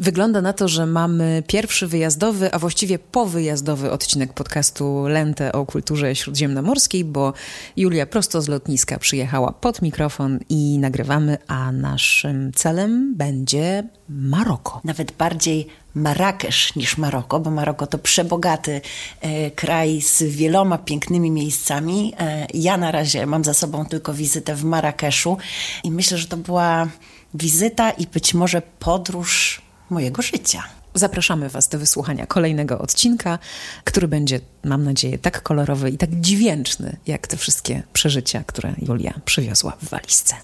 Wygląda na to, że mamy pierwszy wyjazdowy, a właściwie powyjazdowy odcinek podcastu Lente o kulturze śródziemnomorskiej, bo Julia prosto z lotniska przyjechała pod mikrofon i nagrywamy, a naszym celem będzie Maroko. Nawet bardziej Marrakesz niż Maroko, bo Maroko to przebogaty e, kraj z wieloma pięknymi miejscami. E, ja na razie mam za sobą tylko wizytę w Marrakeszu i myślę, że to była wizyta i być może podróż mojego życia. Zapraszamy Was do wysłuchania kolejnego odcinka, który będzie, mam nadzieję, tak kolorowy i tak dźwięczny, jak te wszystkie przeżycia, które Julia przywiozła w walizce.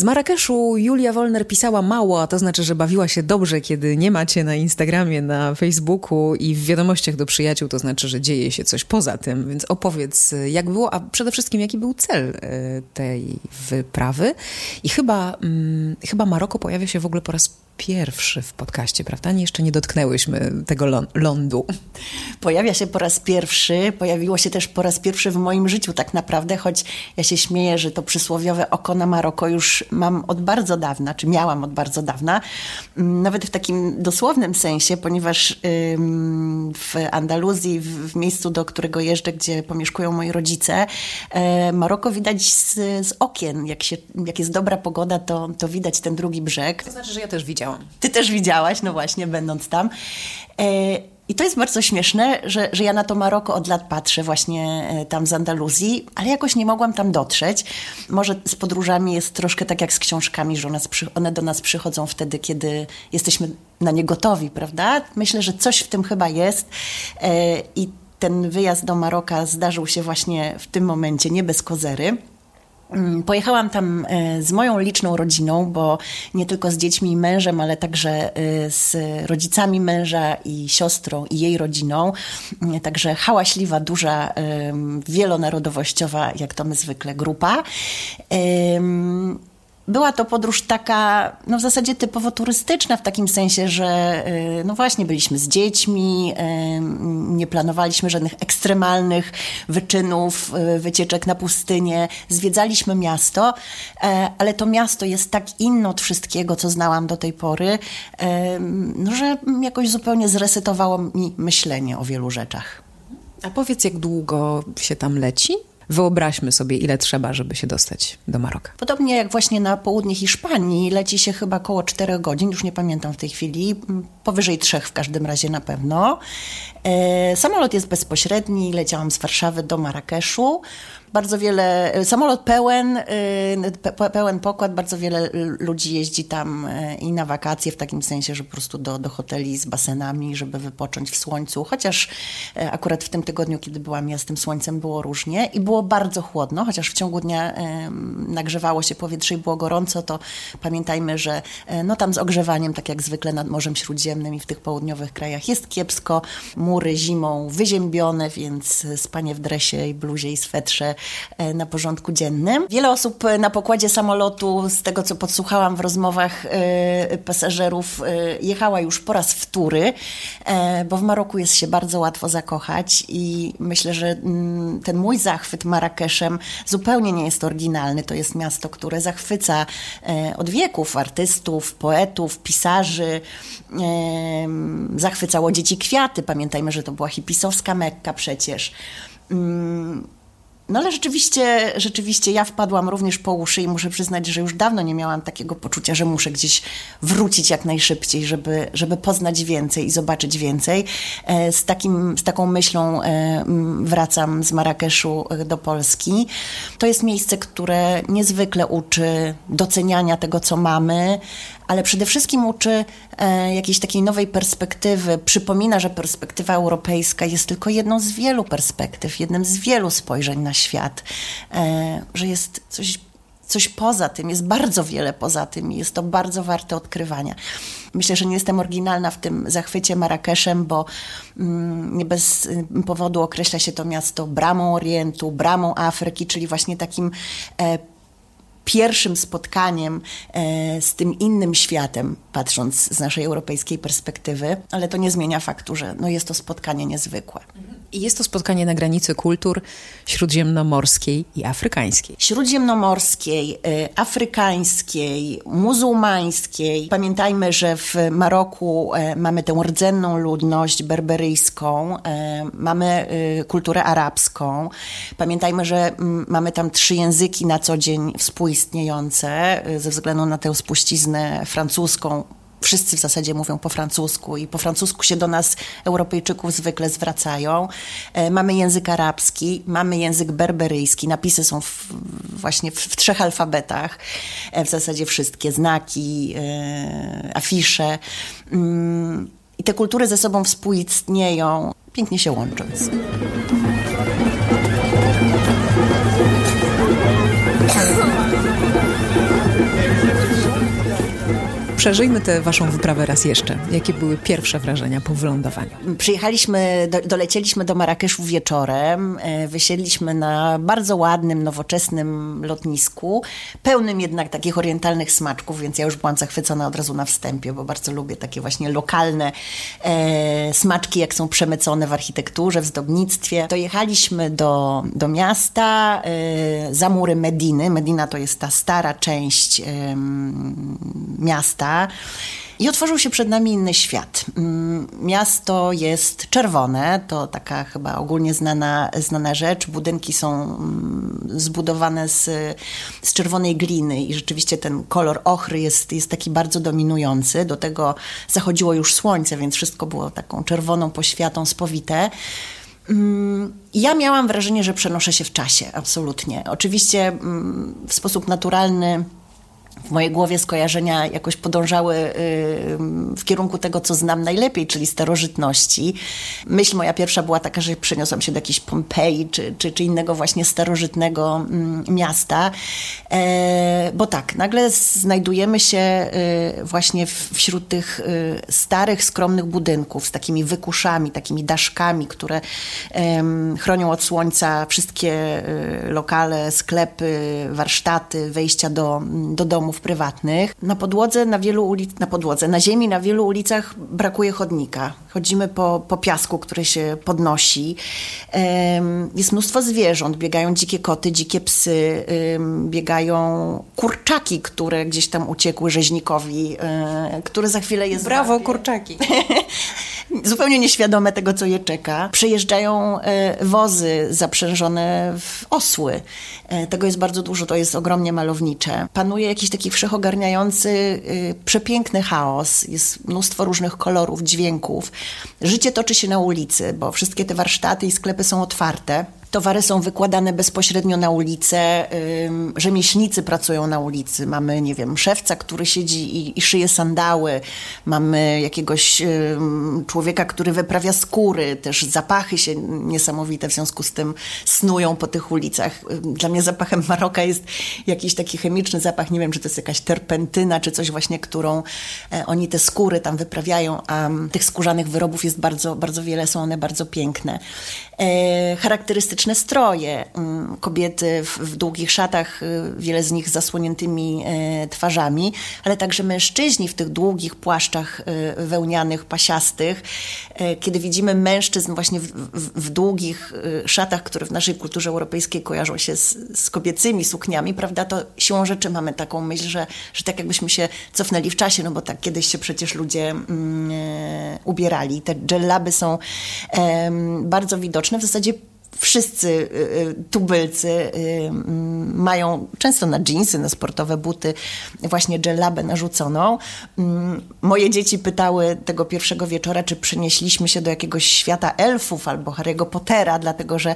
Z Marrakeszu Julia Wolner pisała mało, a to znaczy, że bawiła się dobrze, kiedy nie macie na Instagramie, na Facebooku i w wiadomościach do przyjaciół, to znaczy, że dzieje się coś poza tym. Więc opowiedz, jak było, a przede wszystkim jaki był cel e, tej wyprawy. I chyba, hmm, chyba Maroko pojawia się w ogóle po raz pierwszy w podcaście, prawda? Nie, jeszcze nie dotknęłyśmy tego lądu. Pojawia się po raz pierwszy, pojawiło się też po raz pierwszy w moim życiu tak naprawdę, choć ja się śmieję, że to przysłowiowe oko na Maroko już mam od bardzo dawna, czy miałam od bardzo dawna, mm, nawet w takim dosłownym sensie, ponieważ w Andaluzji, w miejscu, do którego jeżdżę, gdzie pomieszkują moi rodzice, e, Maroko widać z, z okien. Jak, się, jak jest dobra pogoda, to, to widać ten drugi brzeg. To znaczy, że ja też widziałam widziałam. Ty też widziałaś, no właśnie, będąc tam. I to jest bardzo śmieszne, że, że ja na to Maroko od lat patrzę właśnie e, tam z Andaluzji, ale jakoś nie mogłam tam dotrzeć. Może z podróżami jest troszkę tak jak z książkami, że one, one do nas przychodzą wtedy, kiedy jesteśmy na nie gotowi, prawda? Myślę, że coś w tym chyba jest e, i ten wyjazd do Maroka zdarzył się właśnie w tym momencie, nie bez kozery. Mm, pojechałam tam e, z moją liczną rodziną, bo nie tylko z dziećmi i mężem, ale także e, z rodzicami męża i siostrą i jej rodziną. Mm, także hałaśliwa, duża, wielonarodowościowa, jak to my zwykle, grupa. Była to podróż taka, no w zasadzie typowo turystyczna, w takim sensie, że y, no właśnie byliśmy z dziećmi, y, nie planowaliśmy żadnych ekstremalnych wyczynów, y, wycieczek na pustynię. Zwiedzaliśmy miasto, e, ale to miasto jest tak inne od wszystkiego, co znałam do tej pory, no, że jakoś zupełnie zresetowało mi myślenie o wielu rzeczach. A powiedz, jak długo się tam leci? Wyobraźmy sobie, ile trzeba, żeby się dostać do Maroka. Podobnie jak właśnie na południe Hiszpanii, leci się chyba około 4 godzin, już nie pamiętam w tej chwili, powyżej 3 w każdym razie na pewno. E, samolot jest bezpośredni, leciałam z Warszawy do Marrakeszu bardzo wiele, y, samolot pełen, y, pełen pokład, bardzo wiele ludzi jeździ tam y, i na wakacje, w takim sensie, że po prostu do, do hoteli z basenami, żeby wypocząć w słońcu, chociaż akurat w tym tygodniu, kiedy byłam ja z tym słońcem, było różnie i było bardzo chłodno, chociaż w ciągu dnia nagrzewało się powietrze i było gorąco, to pamiętajmy, że no tam z ogrzewaniem, tak jak zwykle nad Morzem Śródziemnym i w tych południowych krajach jest kiepsko, mury zimą wyziębione, więc spanie w dresie i bluzie i swetrze E, na porządku dziennym. Wiele osób e, na pokładzie samolotu, z tego co podsłuchałam w rozmowach e, pasażerów, jechała już po raz wtóry, bo w Maroku jest się bardzo łatwo zakochać i myślę, że mm, ten mój zachwyt Marrakeszem zupełnie nie jest oryginalny. To jest miasto, które zachwyca od wieków artystów, poetów, pisarzy. Zachwycało dzieci kwiaty. Pamiętajmy, że to była hipisowska Mekka przecież. No ale rzeczywiście, rzeczywiście ja wpadłam również po uszy i muszę przyznać, że już dawno nie miałam takiego poczucia, że muszę gdzieś wrócić jak najszybciej, żeby, żeby poznać więcej i zobaczyć więcej. E, z, takim, z taką myślą e, wracam z Marrakeszu e, do Polski. To jest miejsce, które niezwykle uczy doceniania tego, co mamy, ale przede wszystkim uczy e, jakiejś takiej nowej perspektywy. Przypomina, że perspektywa europejska jest tylko jedną z wielu perspektyw, jednym z wielu spojrzeń na świat, e, że jest coś coś poza tym, jest bardzo wiele poza tym i jest to bardzo warte odkrywania. Myślę, że nie jestem oryginalna w tym zachwycie Marrakeszem, bo mm, nie bez y, powodu określa się to miasto bramą Orientu, bramą Afryki, czyli właśnie takim e, pierwszym spotkaniem e, z tym innym światem, patrząc z naszej europejskiej perspektywy, ale to nie zmienia faktu, że no jest to spotkanie niezwykłe. I jest to spotkanie na granicy kultur śródziemnomorskiej i afrykańskiej. Śródziemnomorskiej, y, afrykańskiej, muzułmańskiej. Pamiętajmy, że w Maroku y, mamy tę rdzenną ludność berberyjską, mamy kulturę arabską. Pamiętajmy, że mamy tam trzy języki na co dzień współistniejące ze względu na tę spuściznę francuską, wszyscy w zasadzie mówią po francusku i po francusku się do nas, Europejczyków, zwykle zwracają. E, mamy język arabski, mamy język berberyjski, napisy są w, właśnie w, w, trzech alfabetach, e, w zasadzie wszystkie, znaki, e, afisze. Mm, I te kultury ze sobą współistnieją, pięknie się łącząc. Przeżyjmy tę waszą wyprawę raz jeszcze. Jakie były pierwsze wrażenia po wylądowaniu? Przyjechaliśmy, do, dolecieliśmy do Marrakeszu wieczorem, e, wysiedliśmy na bardzo ładnym, nowoczesnym lotnisku, pełnym jednak takich orientalnych smaczków, więc ja już byłam zachwycona od razu na wstępie, bo bardzo lubię takie właśnie lokalne e, smaczki, jak są przemycone w architekturze, w zdobnictwie. Dojechaliśmy do, do miasta, e, za mury Mediny. Medina to jest ta stara część e, miasta, i otworzył się przed nami inny świat. Mm, miasto jest czerwone, to taka chyba ogólnie znana, znana rzecz. Budynki są mm, zbudowane z, z czerwonej gliny i rzeczywiście ten kolor ochry jest, jest taki bardzo dominujący. Do tego zachodziło już słońce, więc wszystko było taką czerwoną poświatą spowite. Mm, ja miałam wrażenie, że przenoszę się w czasie, absolutnie. Oczywiście w sposób naturalny w mojej głowie skojarzenia jakoś podążały y, w kierunku tego, co znam najlepiej, czyli starożytności. Myśl moja pierwsza była taka, że przeniosłam się do jakiejś Pompeji czy, czy, czy innego właśnie starożytnego mm, miasta. E, bo tak, nagle znajdujemy się y, właśnie wśród tych y, starych, skromnych budynków z takimi wykuszami, takimi daszkami, które chronią od słońca wszystkie lokale, sklepy, warsztaty, wejścia do, do domu domów prywatnych. Na podłodze, na wielu ulic, na podłodze, na ziemi, na wielu ulicach brakuje chodnika. Chodzimy po, po piasku, który się podnosi. Jest mnóstwo zwierząt. Biegają dzikie koty, dzikie psy, biegają kurczaki, które gdzieś tam uciekły rzeźnikowi, e, które za chwilę jest... Brawo, kurczaki! zupełnie nieświadome tego, co je czeka. Przejeżdżają e, wozy zaprzężone w osły. E, tego jest bardzo dużo, to jest ogromnie malownicze. Panuje jakiś taki wszechogarniający, e, przepiękny chaos. Jest mnóstwo różnych kolorów, dźwięków. Życie toczy się na ulicy, bo wszystkie te warsztaty i sklepy są otwarte. Towary są wykładane bezpośrednio na ulicę, rzemieślnicy pracują na ulicy. Mamy, nie wiem, szewca, który siedzi i, i szyje sandały. Mamy jakiegoś człowieka, który wyprawia skóry. Też zapachy się niesamowite w związku z tym snują po tych ulicach. Dla mnie zapachem Maroka jest jakiś taki chemiczny zapach. Nie wiem, czy to jest jakaś terpentyna, czy coś właśnie, którą e, oni te skóry tam wyprawiają, a tych skórzanych wyrobów jest bardzo, bardzo wiele, są one bardzo piękne. E, charakterystyczne stroje. Mm, kobiety w, w, długich szatach, y, wiele z nich z zasłoniętymi e, twarzami, ale także mężczyźni w tych długich płaszczach e, wełnianych, pasiastych. Kiedy widzimy mężczyzn właśnie w, w, w, długich szatach, które w naszej kulturze europejskiej kojarzą się z, z kobiecymi sukniami, prawda, to siłą rzeczy mamy taką myśl, że, że tak jakbyśmy się cofnęli w czasie, no bo tak kiedyś się przecież ludzie mm, ubierali. Te dżellaby są bardzo widoczne w zasadzie wszyscy y, y, tubylcy y, mm, mają często na dżinsy, na sportowe buty właśnie dżellabę narzuconą. Mm, moje dzieci pytały tego pierwszego wieczora, czy przenieśliśmy się do jakiegoś świata elfów albo Harry'ego Pottera, dlatego że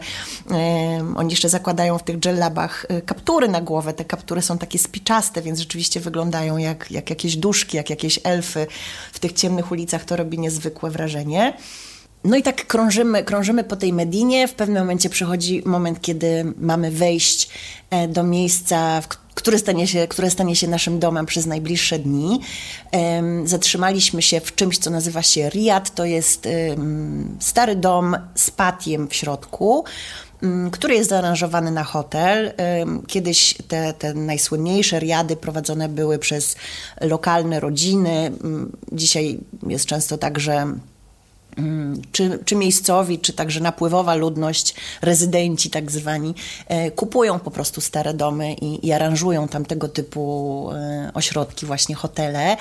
oni jeszcze zakładają w tych dżellabach kaptury na głowę. Te kaptury są takie spiczaste, więc rzeczywiście wyglądają jak, jak jakieś duszki, jak jakieś elfy w tych ciemnych ulicach. To robi niezwykłe wrażenie. No i tak krążymy, krążymy po tej Medinie. W pewnym momencie przychodzi moment, kiedy mamy wejść e, do miejsca, w który stanie się, które stanie się naszym domem przez najbliższe dni. Zatrzymaliśmy się w czymś, co nazywa się Riad. To jest stary dom z patiem w środku który jest zaaranżowany na hotel. Kiedyś te, te najsłynniejsze riady prowadzone były przez lokalne rodziny. Dzisiaj jest często tak, że Mm, czy, czy miejscowi, czy także napływowa ludność, rezydenci tak zwani, e, kupują po prostu stare domy i, i aranżują tam tego typu e, ośrodki, właśnie hotele.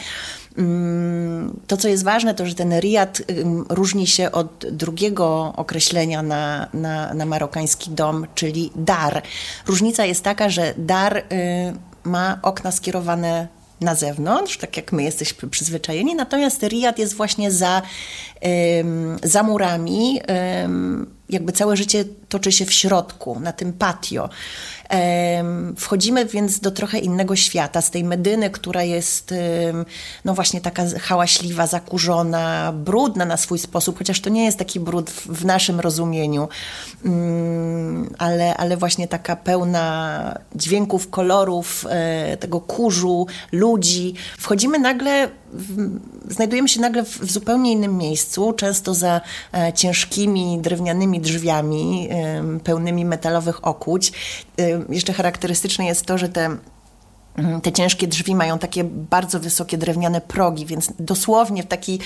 Mm, to, co jest ważne, to że ten riad różni się od drugiego określenia na, na, na marokański dom, czyli dar. Różnica jest taka, że dar y, ma okna skierowane na zewnątrz, tak jak my jesteśmy przyzwyczajeni, natomiast Riyad jest właśnie za, za murami, jakby całe życie toczy się w środku, na tym patio. Wchodzimy więc do trochę innego świata, z tej Medyny, która jest no właśnie taka hałaśliwa, zakurzona, brudna na swój sposób, chociaż to nie jest taki brud w naszym rozumieniu, mm, ale, ale właśnie taka pełna dźwięków, kolorów, e, tego kurzu, ludzi. Wchodzimy nagle znajdujemy się nagle w, zupełnie innym miejscu, często za e, ciężkimi drewnianymi drzwiami, pełnymi metalowych okuć. Jeszcze charakterystyczne jest to, że te mm, te ciężkie drzwi mają takie bardzo wysokie drewniane progi, więc dosłownie w taki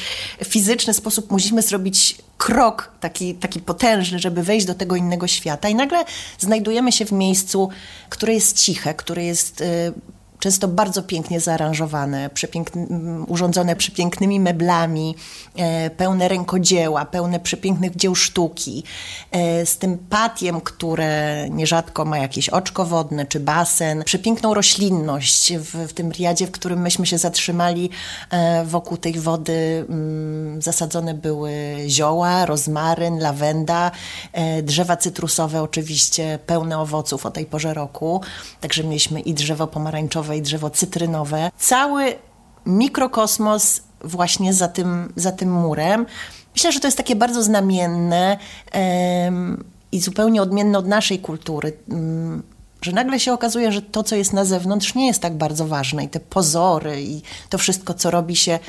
fizyczny sposób musimy zrobić krok taki, taki potężny, żeby wejść do tego innego świata. I nagle znajdujemy się w miejscu, które jest ciche, które jest y, często bardzo pięknie zaaranżowane, urządzone przepięknymi meblami, e, pełne rękodzieła, pełne przepięknych dzieł sztuki, e, z tym patiem, które nierzadko ma jakieś oczko wodne czy basen, przepiękną roślinność w, w tym riadzie, w którym myśmy się zatrzymali e, wokół tej wody mm, zasadzone były zioła, rozmaryn, lawenda, drzewa cytrusowe oczywiście pełne owoców o tej porze roku, także mieliśmy i drzewo pomarańczowe i drzewo cytrynowe. Cały mikrokosmos właśnie za tym, za tym murem. Myślę, że to jest takie bardzo znamienne um, i zupełnie odmienne od naszej kultury. Um, że nagle się okazuje, że to, co jest na zewnątrz, nie jest tak bardzo ważne i te pozory i to wszystko, co robi się,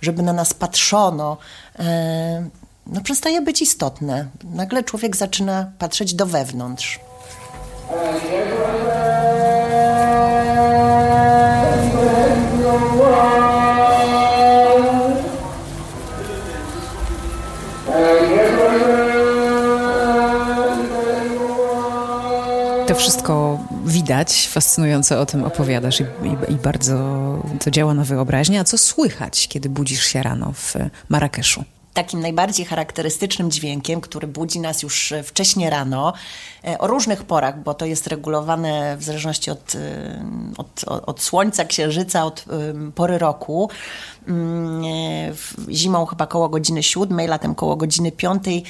żeby na nas patrzono, um, no przestaje być istotne. Nagle człowiek zaczyna patrzeć do wewnątrz. To wszystko widać, fascynująco o tym opowiadasz i, i, i, bardzo to działa na wyobraźnię. A co słychać, kiedy budzisz się rano w Marrakeszu? Takim najbardziej charakterystycznym dźwiękiem, który budzi nas już wcześnie rano, e, o różnych porach, bo to jest regulowane w zależności od, e, od, od słońca, księżyca, od pory roku. Mm, e, zimą chyba koło godziny siódmej, latem koło godziny piątej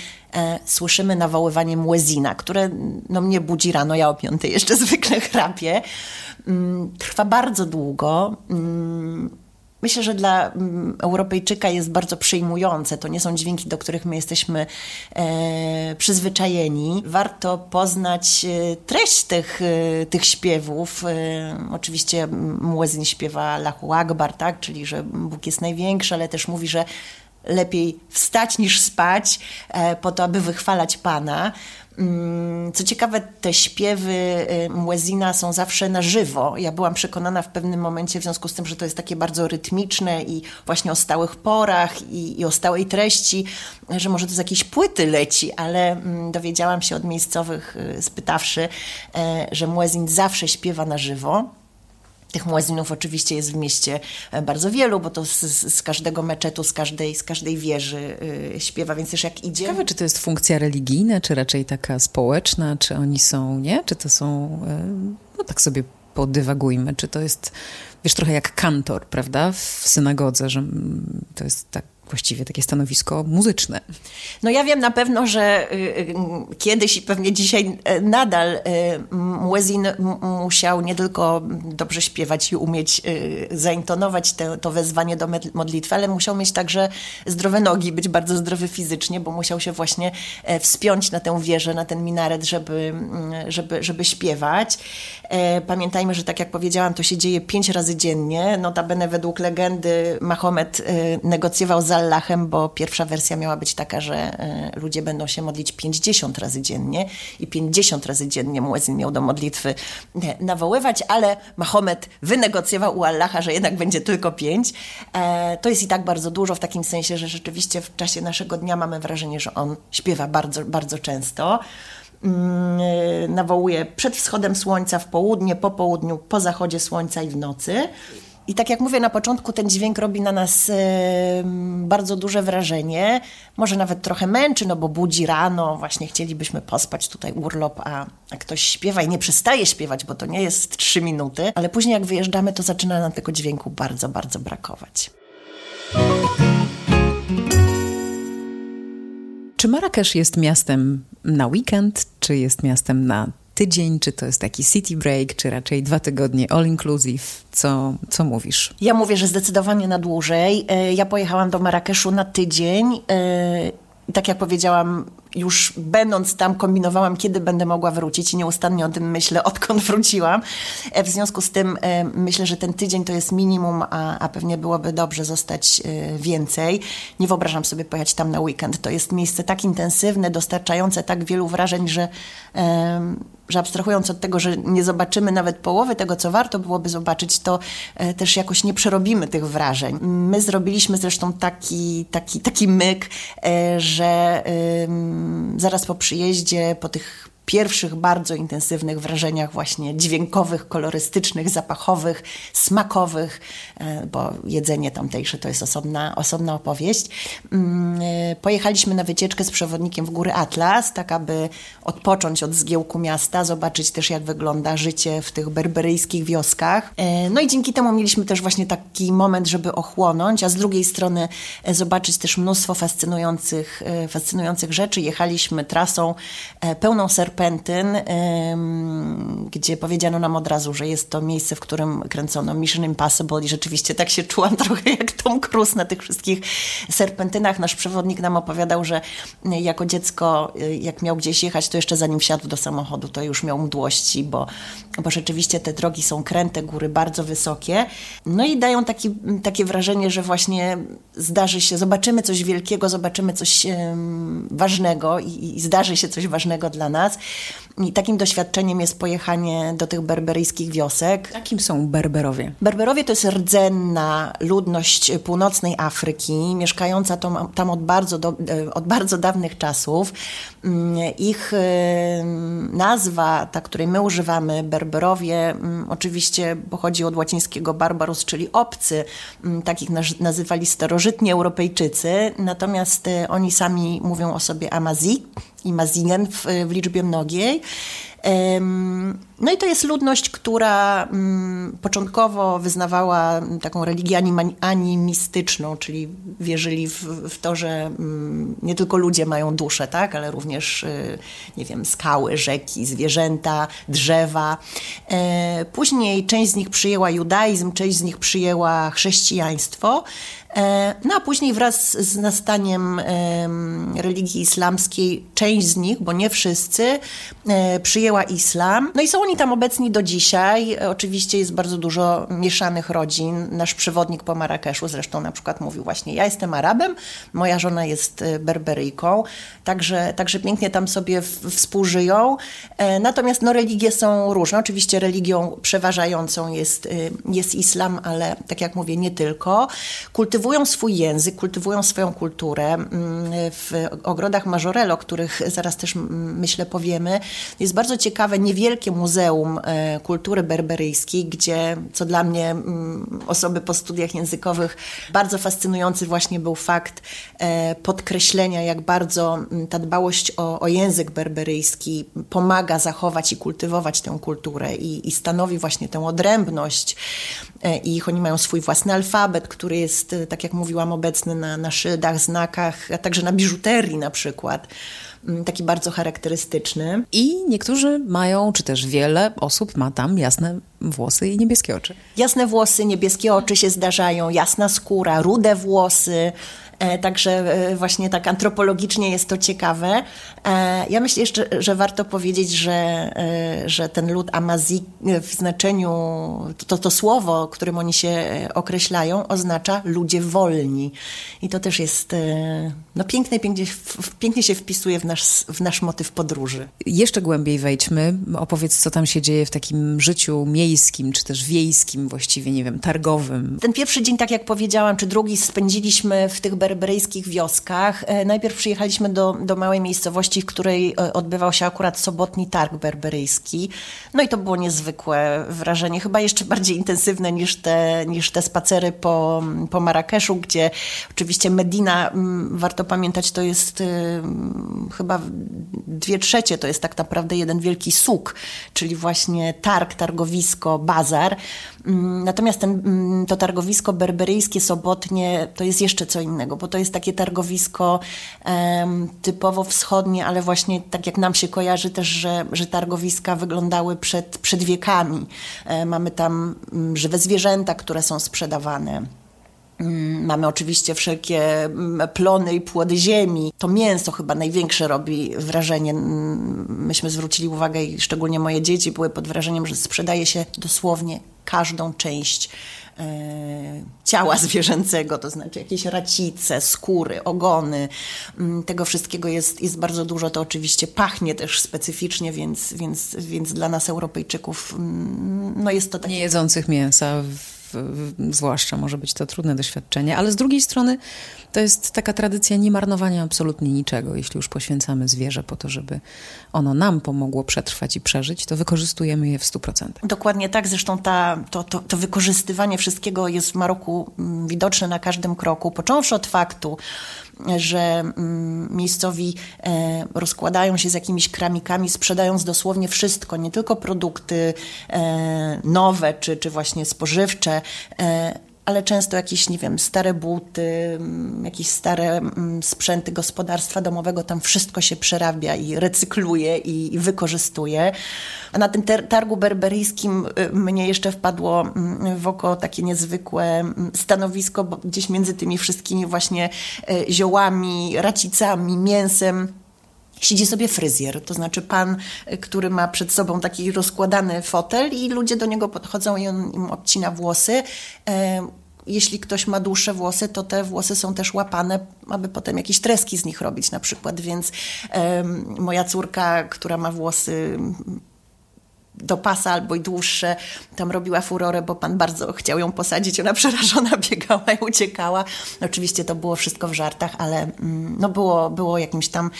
słyszymy nawoływanie muezina, które no, mnie budzi rano, ja o piątej jeszcze zwykle chrapię. Mm, trwa bardzo długo mm, Myślę, że dla mm, Europejczyka jest bardzo przyjmujące. To nie są dźwięki, do których my jesteśmy e, przyzwyczajeni. Warto poznać e, treść tych, e, tych śpiewów. E, oczywiście Muezyn śpiewa Allahu Akbar, tak? czyli że Bóg jest największy, ale też mówi, że lepiej wstać niż spać, e, po to, aby wychwalać Pana. Mm, co ciekawe, te śpiewy y, Muezina są zawsze na żywo. Ja byłam przekonana w pewnym momencie, w związku z tym, że to jest takie bardzo rytmiczne i właśnie o stałych porach i, i o stałej treści, że może to z jakiejś płyty leci, ale mm, dowiedziałam się od miejscowych, y, spytawszy, e, że Muezin zawsze śpiewa na żywo. Tych muezinów oczywiście jest w mieście e, bardzo wielu, bo to z, z, każdego meczetu, z każdej, z każdej wieży yy, śpiewa, więc też jak idzie... Ciekawe, czy to jest funkcja religijna, czy raczej taka społeczna, czy oni są, nie? Czy to są, yy, no tak sobie podywagujmy, czy to jest, wiesz, trochę jak kantor, prawda, w synagodze, że to jest tak właściwie takie stanowisko muzyczne. No ja wiem na pewno, że y, y, kiedyś i pewnie dzisiaj y, nadal Muezin musiał nie tylko dobrze śpiewać i umieć zaintonować te, to wezwanie do modlitwy, ale musiał mieć także zdrowe nogi, być bardzo zdrowy fizycznie, bo musiał się właśnie e, wspiąć na tę wieżę, na ten minaret, żeby, żeby, żeby śpiewać. E, pamiętajmy, że tak jak powiedziałam, to się dzieje pięć razy dziennie. Notabene według legendy Mahomet negocjował z Allahem, bo pierwsza wersja miała być taka, że e, ludzie będą się modlić 50 razy dziennie i 50 razy dziennie muezyn miał do modlitwy e, nawoływać, ale Mahomet wynegocjował u Allaha, że jednak będzie tylko 5. E, to jest i tak bardzo dużo w takim sensie, że rzeczywiście w czasie naszego dnia mamy wrażenie, że on śpiewa bardzo, bardzo często mm, nawołuje przed wschodem słońca, w południe, po południu, po zachodzie słońca i w nocy. I tak jak mówię na początku, ten dźwięk robi na nas bardzo duże wrażenie. Może nawet trochę męczy, no bo budzi rano, właśnie chcielibyśmy pospać tutaj urlop, a, a ktoś śpiewa i nie przestaje śpiewać, bo to nie jest trzy minuty, ale później jak wyjeżdżamy, to zaczyna nam tego dźwięku bardzo, bardzo brakować. Czy Marrakesz jest miastem na weekend, czy jest miastem na tydzień, czy to jest taki city break, czy raczej dwa tygodnie all inclusive? Co, co mówisz? Ja mówię, że zdecydowanie na dłużej. E, ja pojechałam do Marrakeszu na tydzień. E, tak jak powiedziałam, już będąc tam kombinowałam, kiedy będę mogła wrócić i nieustannie o tym myślę, odkąd wróciłam. E, w związku z tym myślę, że ten tydzień to jest minimum, a, a pewnie byłoby dobrze zostać więcej. Nie wyobrażam sobie pojechać tam na weekend. To jest miejsce tak intensywne, dostarczające tak wielu wrażeń, że że abstrahując od tego, że nie zobaczymy nawet połowy tego, co warto byłoby zobaczyć, to e, też jakoś nie przerobimy tych wrażeń. My zrobiliśmy zresztą taki, taki, taki myk, e, że zaraz po przyjeździe, po tych pierwszych bardzo intensywnych wrażeniach właśnie dźwiękowych, kolorystycznych, zapachowych, smakowych, e, bo jedzenie tamtejsze to jest osobna, osobna opowieść. Mm, e, pojechaliśmy na wycieczkę z przewodnikiem w góry Atlas, tak aby odpocząć od zgiełku miasta, zobaczyć też jak wygląda życie w tych berberyjskich wioskach. E, no i dzięki temu mieliśmy też właśnie taki moment, żeby ochłonąć, a z drugiej strony zobaczyć też mnóstwo fascynujących, fascynujących rzeczy. Jechaliśmy trasą pełną serpentyn, Serpentyn, gdzie powiedziano nam od razu, że jest to miejsce, w którym kręcono Mission Impossible i rzeczywiście tak się czułam trochę jak Tom Cruise na tych wszystkich serpentynach. Nasz przewodnik nam opowiadał, że jako dziecko, y, jak miał gdzieś jechać, to jeszcze zanim wsiadł do samochodu, to już miał mdłości, bo, bo rzeczywiście te drogi są kręte, góry bardzo wysokie. No i dają taki, takie wrażenie, że właśnie zdarzy się, zobaczymy coś wielkiego, zobaczymy coś ważnego i, i zdarzy się coś ważnego dla nas. I takim doświadczeniem jest pojechanie do tych berberyjskich wiosek. Jakim są Berberowie? Berberowie to jest rdzenna ludność północnej Afryki, mieszkająca tam, od, bardzo do, od bardzo dawnych czasów. Mm, ich nazwa, ta, której my używamy, Berberowie, mm, oczywiście pochodzi od łacińskiego barbarus, czyli obcy. Mm, takich nazywali starożytni Europejczycy, natomiast e, oni sami mówią o sobie Amazi i Mazingen w, w liczbie mnogiej. No i to jest ludność, która mm, początkowo wyznawała taką religię animistyczną, czyli wierzyli w, w to, że mm, nie tylko ludzie mają duszę, tak, ale również, y, nie wiem, skały, rzeki, zwierzęta, drzewa. E, później część z nich przyjęła judaizm, część z nich przyjęła chrześcijaństwo. E, no a później wraz z nastaniem religii islamskiej część z nich, bo nie wszyscy, e, przyjęła islam. No i są oni tam obecni do dzisiaj. Oczywiście jest bardzo dużo mieszanych rodzin. Nasz przewodnik po Marrakeszu zresztą na przykład mówił właśnie, ja jestem Arabem, moja żona jest e, Berberyjką, także, także pięknie tam sobie współżyją. Natomiast no, religie są różne. Oczywiście religią przeważającą jest, jest islam, ale tak jak mówię, nie tylko. Kultywują swój język, kultywują swoją kulturę. Mm, w ogrodach Majorello, o których zaraz też mm, myślę powiemy, jest bardzo ciekawe, niewielkie muzeum e, kultury berberyjskiej, gdzie, co dla mnie, mm, osoby po studiach językowych, bardzo fascynujący właśnie był fakt e, podkreślenia, jak bardzo mm, ta dbałość o, o język berberyjski pomaga zachować i kultywować tę kulturę i, i stanowi właśnie tę odrębność e, ich. Oni mają swój własny alfabet, który jest, tak jak mówiłam, obecny na, na szyldach, znakach, a także na biżuterii na przykład. Mm, taki bardzo charakterystyczny. I niektórzy mają, czy też wiele osób ma tam jasne włosy i niebieskie oczy. Jasne włosy, niebieskie oczy się zdarzają, jasna skóra, rude włosy. E, także e, właśnie tak antropologicznie jest to ciekawe. E, ja myślę jeszcze, że warto powiedzieć, że, że ten lud Amazi w znaczeniu, to, to słowo, którym oni się określają, oznacza ludzie wolni. I to też jest no, piękne, pięknie, pięknie się wpisuje w nasz, w nasz motyw podróży. Jeszcze głębiej wejdźmy. Opowiedz, co tam się dzieje w takim życiu miejskim, czy też wiejskim właściwie, nie wiem, targowym. Ten pierwszy dzień, tak jak powiedziałam, czy drugi spędziliśmy w tych berberyjskich wioskach. E, najpierw przyjechaliśmy do, do małej miejscowości, w której e, odbywał się akurat sobotni targ berberyjski. No i to było niezwykłe wrażenie, chyba jeszcze bardziej intensywne niż te, niż te spacery po, po Marrakeszu, gdzie oczywiście Medina, warto pamiętać, to jest chyba dwie trzecie, to jest tak naprawdę jeden wielki suk, czyli właśnie targ, targowisko, bazar. Natomiast ten, to targowisko berberyjskie sobotnie to jest jeszcze co innego bo to jest takie targowisko um, typowo wschodnie, ale właśnie tak jak nam się kojarzy też, że, że targowiska wyglądały przed, przed wiekami. E, mamy tam mm, żywe zwierzęta, które są sprzedawane. Mm, mamy oczywiście wszelkie mm, plony i płody ziemi. To mięso chyba największe robi wrażenie. Myśmy zwrócili uwagę i szczególnie moje dzieci były pod wrażeniem, że sprzedaje się dosłownie każdą część ciała zwierzęcego, to znaczy jakieś racice, skóry, ogony. Mm, tego wszystkiego jest, jest bardzo dużo. To oczywiście pachnie też specyficznie, więc, więc, więc dla nas Europejczyków mm, no jest to takie... Nie jedzących mięsa zwłaszcza może być to trudne doświadczenie, ale z drugiej strony to jest taka tradycja nie marnowania absolutnie niczego. Jeśli już poświęcamy zwierzę po to, żeby ono nam pomogło przetrwać i przeżyć, to wykorzystujemy je w 100%. Dokładnie tak. Zresztą ta, to, to, to wykorzystywanie wszystkiego jest w Maroku mm, widoczne na każdym kroku, począwszy od faktu, że mm, miejscowi e, rozkładają się z jakimiś kramikami, sprzedając dosłownie wszystko, nie tylko produkty e, nowe czy, czy właśnie spożywcze, e, ale często jakieś, nie wiem, stare buty, mm, jakieś stare mm, sprzęty gospodarstwa domowego, tam wszystko się przerabia i recykluje i, i wykorzystuje. A na tym targu berberyjskim y, mnie jeszcze wpadło mm, w oko takie niezwykłe stanowisko, bo gdzieś między tymi wszystkimi właśnie y, ziołami, racicami, mięsem, siedzi sobie fryzjer, to znaczy pan, który ma przed sobą taki rozkładany fotel i ludzie do niego podchodzą i on im obcina włosy. Jeśli ktoś ma dłuższe włosy, to te włosy są też łapane, aby potem jakieś treski z nich robić na przykład, więc moja córka, która ma włosy do pasa albo i dłuższe. Tam robiła furorę, bo pan bardzo chciał ją posadzić. Ona przerażona biegała i uciekała. Oczywiście to było wszystko w żartach, ale mm, no było, było jakimś tam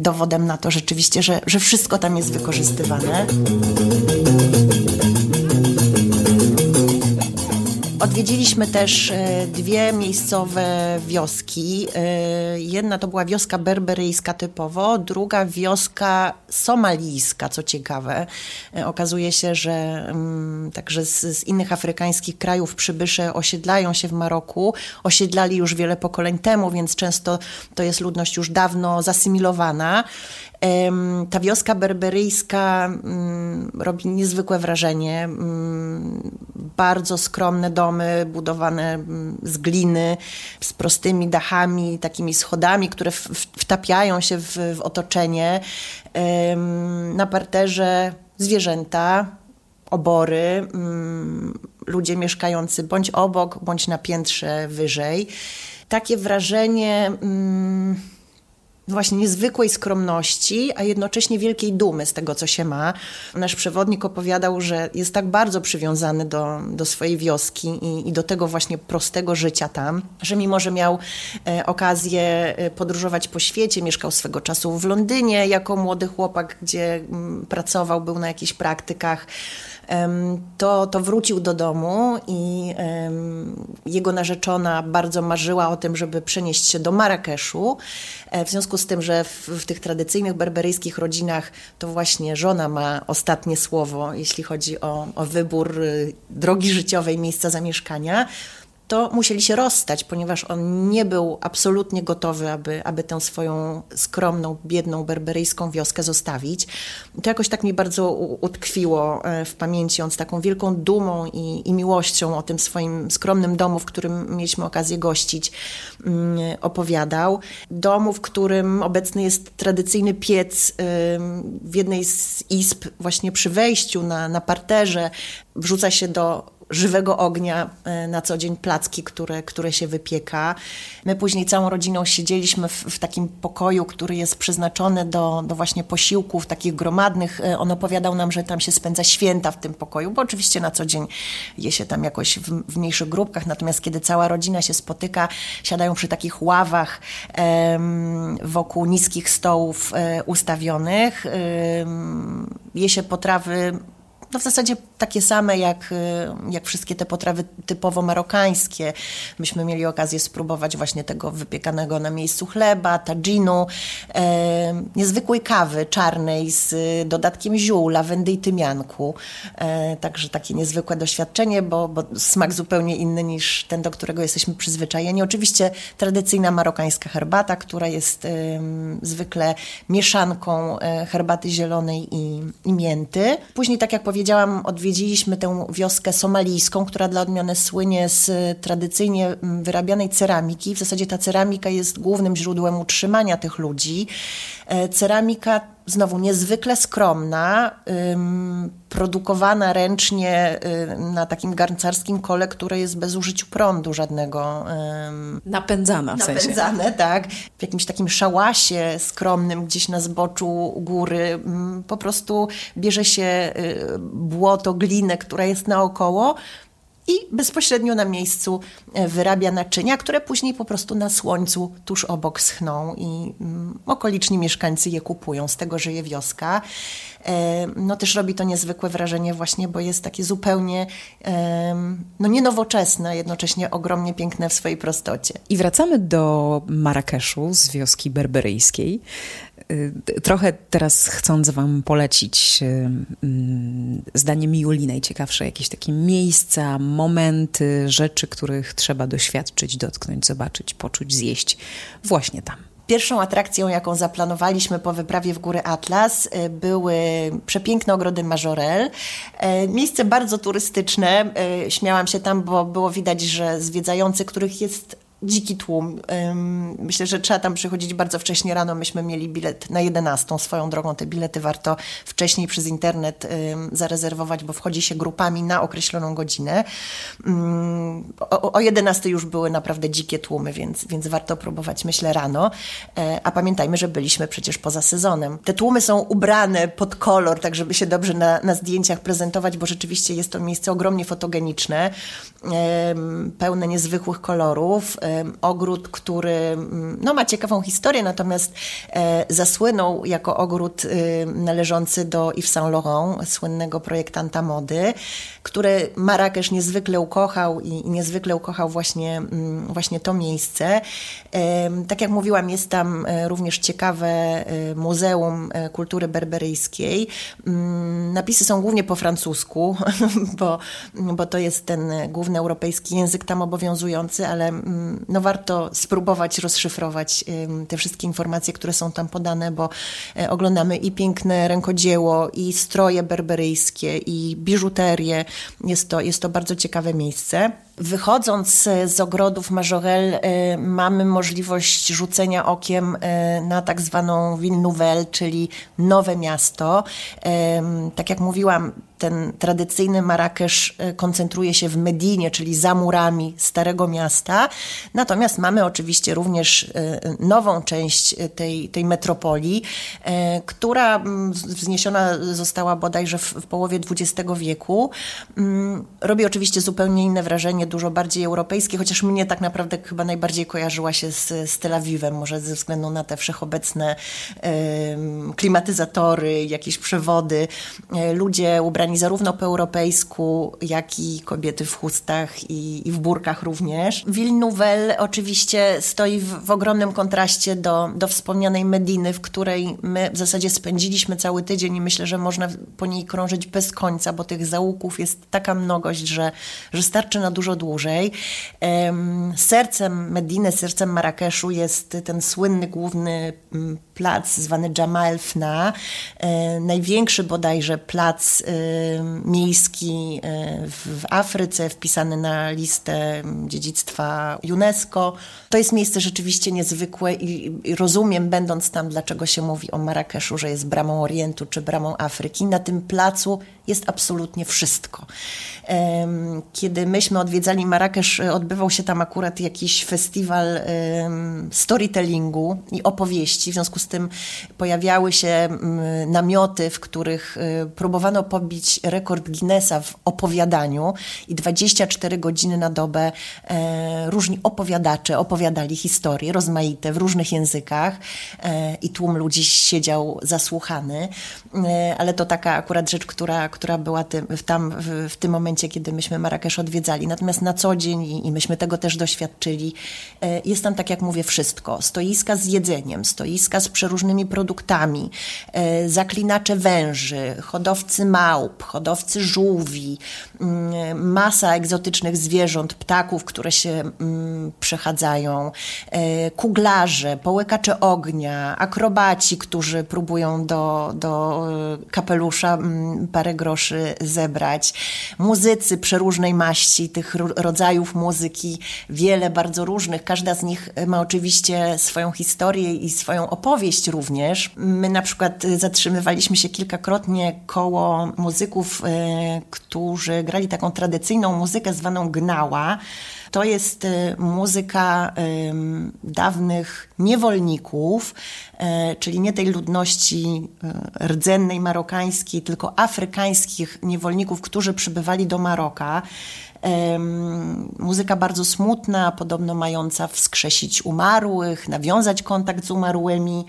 dowodem na to rzeczywiście, że, że wszystko tam jest wykorzystywane. Odwiedziliśmy też e, dwie miejscowe wioski. E, jedna to była wioska berberyjska typowo, druga wioska somalijska, co ciekawe. E, okazuje się, że mm, także z, z innych afrykańskich krajów przybysze osiedlają się w Maroku. Osiedlali już wiele pokoleń temu, więc często to jest ludność już dawno zasymilowana. Ta wioska berberyjska mm, robi niezwykłe wrażenie. Mm, bardzo skromne domy, budowane mm, z gliny, z prostymi dachami, takimi schodami, które wtapiają się w, w otoczenie. Na parterze zwierzęta, obory, ludzie mieszkający bądź obok, bądź na piętrze wyżej. Takie wrażenie właśnie niezwykłej skromności, a jednocześnie wielkiej dumy z tego, co się ma. Nasz przewodnik opowiadał, że jest tak bardzo przywiązany do, do swojej wioski i, i do tego właśnie prostego życia tam, że mimo, że miał e, okazję e, podróżować po świecie, mieszkał swego czasu w Londynie jako młody chłopak, gdzie m, mm, pracował, był na jakichś praktykach, to, to wrócił do domu i jego narzeczona bardzo marzyła o tym, żeby przenieść się do Marrakeszu. E, w związku z tym, że w, w tych tradycyjnych berberyjskich rodzinach to właśnie żona ma ostatnie słowo, jeśli chodzi o, o wybór y, drogi życiowej, miejsca zamieszkania, to musieli się rozstać, ponieważ on nie był absolutnie gotowy, aby, aby tę swoją skromną, biedną, berberyjską wioskę zostawić. To jakoś tak mi bardzo utkwiło e, w pamięci. On z taką wielką dumą i, i miłością o tym swoim skromnym domu, w którym mieliśmy okazję gościć, mm, opowiadał. Domu, w którym obecny jest tradycyjny piec w jednej z izb, właśnie przy wejściu na, na parterze, wrzuca się do żywego ognia e, na co dzień placki, które, które się wypieka. My później całą rodziną siedzieliśmy w, w takim pokoju, który jest przeznaczony do, do właśnie posiłków takich gromadnych. E, on opowiadał nam, że tam się spędza święta w tym pokoju, bo oczywiście na co dzień je się tam jakoś w, w mniejszych grupkach, natomiast kiedy cała rodzina się spotyka, siadają przy takich ławach em, wokół niskich stołów e, ustawionych, em, je się potrawy no w zasadzie takie same jak, y, jak wszystkie te potrawy typowo marokańskie. Myśmy mieli okazję spróbować właśnie tego wypiekanego na miejscu chleba, tadżinu, e, niezwykłej kawy czarnej z dodatkiem ziół, lawendy i tymianku. E, także takie niezwykłe doświadczenie, bo, bo smak zupełnie inny niż ten, do którego jesteśmy przyzwyczajeni. Oczywiście tradycyjna marokańska herbata, która jest e, zwykle mieszanką e, herbaty zielonej i, i mięty. Później, tak jak powiedziałam, powiedziałam, odwiedziliśmy tę wioskę somalijską, która dla odmiany słynie z tradycyjnie mm, wyrabianej ceramiki. W zasadzie ta ceramika jest głównym źródłem utrzymania tych ludzi. E, ceramika znowu niezwykle skromna, ym, produkowana ręcznie y, na takim garncarskim kole, które jest bez użyciu prądu żadnego. Ym, napędzana w sensie. Napędzane, tak. W jakimś takim szałasie skromnym gdzieś na zboczu góry ym, po prostu bierze się y, błoto, glinę, która jest naokoło, i bezpośrednio na miejscu e, wyrabia naczynia, które później po prostu na słońcu tuż obok schną i mm, okoliczni mieszkańcy je kupują. Z tego żyje wioska. E, no też robi to niezwykłe wrażenie właśnie, bo jest takie zupełnie no nie nowoczesne, jednocześnie ogromnie piękne w swojej prostocie. I wracamy do Marrakeszu z wioski berberyjskiej. Y, trochę teraz chcąc Wam polecić y, mm, zdaniem Julii najciekawsze jakieś takie miejsca, momenty, rzeczy, których trzeba doświadczyć, dotknąć, zobaczyć, poczuć, zjeść właśnie tam. Pierwszą atrakcją, jaką zaplanowaliśmy po wyprawie w Góry Atlas, y, były przepiękne ogrody Majorel. Miejsce bardzo turystyczne. Śmiałam się tam, bo było widać, że zwiedzający, których jest dziki tłum. Myślę, że trzeba tam przychodzić bardzo wcześnie rano. Myśmy mieli bilet na 11. Swoją drogą te bilety warto wcześniej przez internet zarezerwować, bo wchodzi się grupami na określoną godzinę. O, o 11 już były naprawdę dzikie tłumy, więc, więc warto próbować, myślę, rano. E, a pamiętajmy, że byliśmy przecież poza sezonem. Te tłumy są ubrane pod kolor, tak żeby się dobrze na, na zdjęciach prezentować, bo rzeczywiście jest to miejsce ogromnie fotogeniczne, pełne niezwykłych kolorów ogród, który mm, no, ma ciekawą historię, natomiast e, zasłynął jako ogród należący do Yves Saint Laurent, słynnego projektanta mody, który Marrakesz niezwykle ukochał i, i niezwykle ukochał właśnie, mm, właśnie to miejsce. Tak jak mówiłam, jest tam e, również ciekawe e, Muzeum Kultury Berberyjskiej. Mm, napisy są głównie po francusku, bo, bo to jest ten główny europejski język tam obowiązujący, ale no warto spróbować rozszyfrować te wszystkie informacje, które są tam podane, bo e, oglądamy i piękne rękodzieło, i stroje berberyjskie, i biżuterię. Jest to, jest to bardzo ciekawe miejsce. Wychodząc z ogrodów Majorel mamy możliwość rzucenia okiem na tak zwaną Ville Nouvelle, czyli nowe miasto. Tak jak mówiłam, ten tradycyjny Marrakesz e, koncentruje się w Medinie, czyli za murami Starego Miasta. Natomiast mamy oczywiście również e, nową część e, tej, tej metropolii, która wzniesiona została bodajże w, w połowie XX wieku. Mm, robi oczywiście zupełnie inne wrażenie, dużo bardziej europejskie, chociaż mnie tak naprawdę chyba najbardziej kojarzyła się z, z Tel Awiwem, może ze względu na te wszechobecne klimatyzatory, jakieś przewody, ludzie ubrani zarówno po europejsku, jak i kobiety w chustach i, i w burkach również. Nouvelle oczywiście stoi w, w, ogromnym kontraście do, do wspomnianej Mediny, w której my w zasadzie spędziliśmy cały tydzień i myślę, że można po niej krążyć bez końca, bo tych załuków jest taka mnogość, że, że starczy na dużo dłużej. sercem Mediny, sercem Marrakeszu jest ten słynny główny mm, plac zwany Jamal Fna, e, największy bodajże plac e, miejski e, w Afryce, wpisany na listę dziedzictwa UNESCO. To jest miejsce rzeczywiście niezwykłe i, rozumiem, będąc tam, dlaczego się mówi o Marrakeszu, że jest bramą Orientu czy bramą Afryki. Na tym placu jest absolutnie wszystko. Kiedy myśmy odwiedzali Marrakesz, odbywał się tam akurat jakiś festiwal storytellingu i opowieści. W związku z tym pojawiały się namioty, w których e, próbowano pobić rekord Guinnessa w opowiadaniu i 24 godziny na dobę e, różni opowiadacze opowiadali historie rozmaite w różnych językach e, i tłum ludzi siedział zasłuchany, ale to taka akurat rzecz, która, która była tam w, w, tym momencie, kiedy myśmy Marrakesz odwiedzali. Natomiast na co dzień, i, i myśmy tego też doświadczyli, e, jest tam, tak jak mówię, wszystko. Stoiska z jedzeniem, stoiska z przeróżnymi produktami, e, zaklinacze węży, hodowcy małp, hodowcy żółwi, mm, masa egzotycznych zwierząt, ptaków, które się mm, przechadzają, e, kuglarze, połykacze ognia, akrobaci, którzy próbują do, do kapelusza mm, parę groszy zebrać. Muzycy przeróżnej maści, tych rodzajów muzyki, wiele, bardzo różnych. Każda z nich ma oczywiście swoją historię i swoją opowieść również. My na przykład zatrzymywaliśmy się kilkakrotnie koło muzyków, e, którzy grali taką tradycyjną muzykę zwaną gnała. To jest y, muzyka dawnych niewolników, e, czyli nie tej ludności e, rdzennej marokańskiej, tylko afrykańskich niewolników, którzy przybywali do Maroka. Muzyka bardzo smutna, podobno mająca wskrzesić umarłych, nawiązać kontakt z umarłymi.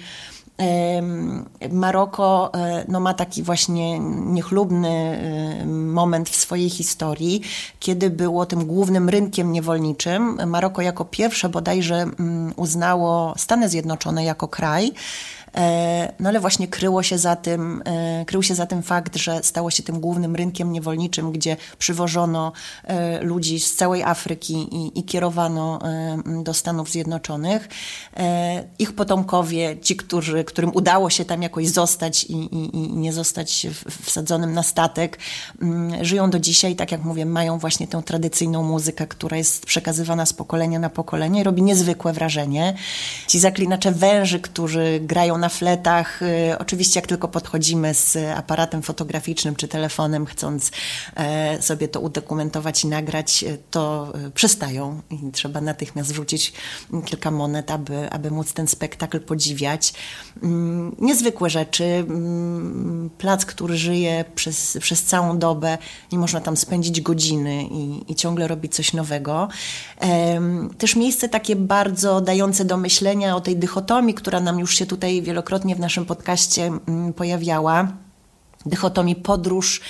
Maroko e, no, ma taki właśnie niechlubny moment w swojej historii, kiedy było tym głównym rynkiem niewolniczym. Maroko jako pierwsze bodajże mm, uznało Stany Zjednoczone jako kraj. E, no ale właśnie kryło się za tym, e, krył się za tym fakt, że stało się tym głównym rynkiem niewolniczym, gdzie przywożono e, ludzi z całej Afryki i, i kierowano do Stanów Zjednoczonych. Ich potomkowie, ci, którzy, którym udało się tam jakoś zostać i, i, i nie zostać wsadzonym na statek, mm, żyją do dzisiaj, tak jak mówię, mają właśnie tę tradycyjną muzykę, która jest przekazywana z pokolenia na pokolenie i robi niezwykłe wrażenie. Ci zaklinacze węży, którzy grają na fletach. Y, oczywiście, jak tylko podchodzimy z aparatem fotograficznym czy telefonem, chcąc e, sobie to udokumentować i nagrać, y, to y, przestają i trzeba natychmiast wrzucić kilka monet, aby, aby móc ten spektakl podziwiać. Mm, niezwykłe rzeczy. Mm, plac, który żyje przez, przez całą dobę, nie można tam spędzić godziny i, i ciągle robić coś nowego. Też miejsce takie bardzo dające do myślenia o tej dychotomii, która nam już się tutaj wielokrotnie w naszym podcaście mm, pojawiała dychotomii podróż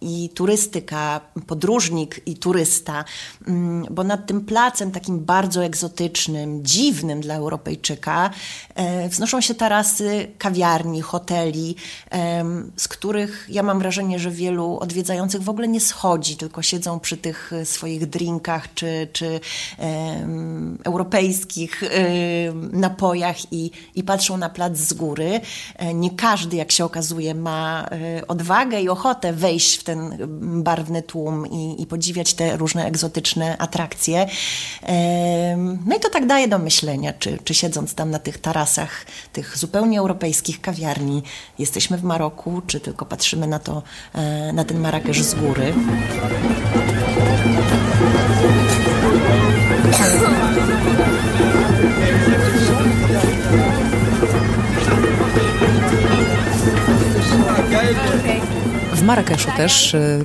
i turystyka, podróżnik i turysta, mm, bo nad tym placem takim bardzo egzotycznym, dziwnym dla Europejczyka e, wznoszą się tarasy kawiarni, hoteli, z których ja mam wrażenie, że wielu odwiedzających w ogóle nie schodzi, tylko siedzą przy tych swoich drinkach czy, czy europejskich napojach i, i patrzą na plac z góry. E, nie każdy, jak się okazuje, ma odwagę i ochotę ochotę wejść w ten barwny tłum i, i podziwiać te różne egzotyczne atrakcje. No i to tak daje do myślenia, czy, czy siedząc tam na tych tarasach tych zupełnie europejskich kawiarni, jesteśmy w Maroku, czy tylko patrzymy na to, e, na ten Marrakesz z góry. Marrakeszu też y,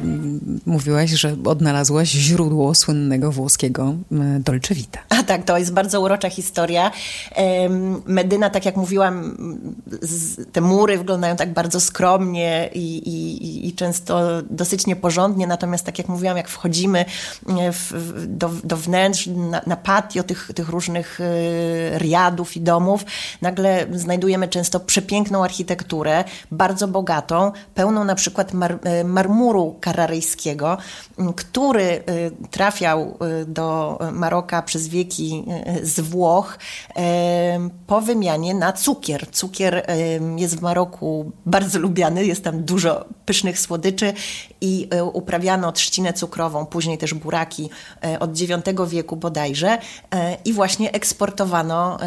mówiłaś, że odnalazłaś źródło słynnego włoskiego y, Dolce Vita. A tak, to jest bardzo urocza historia. Medyna, tak jak mówiłam, te mury wyglądają tak bardzo skromnie i, i, i często dosyć nieporządnie, natomiast tak jak mówiłam, jak wchodzimy w, do, do wnętrz, na, na patio tych, tych różnych y, riadów i domów, nagle znajdujemy często przepiękną architekturę, bardzo bogatą, pełną na przykład mar, e, marmuru kararyjskiego, który e, trafiał e, do Maroka przez wieki z Włoch po wymianie na cukier. Cukier jest w Maroku bardzo lubiany, jest tam dużo pysznych słodyczy i uprawiano trzcinę cukrową, później też buraki od IX wieku bodajże i właśnie eksportowano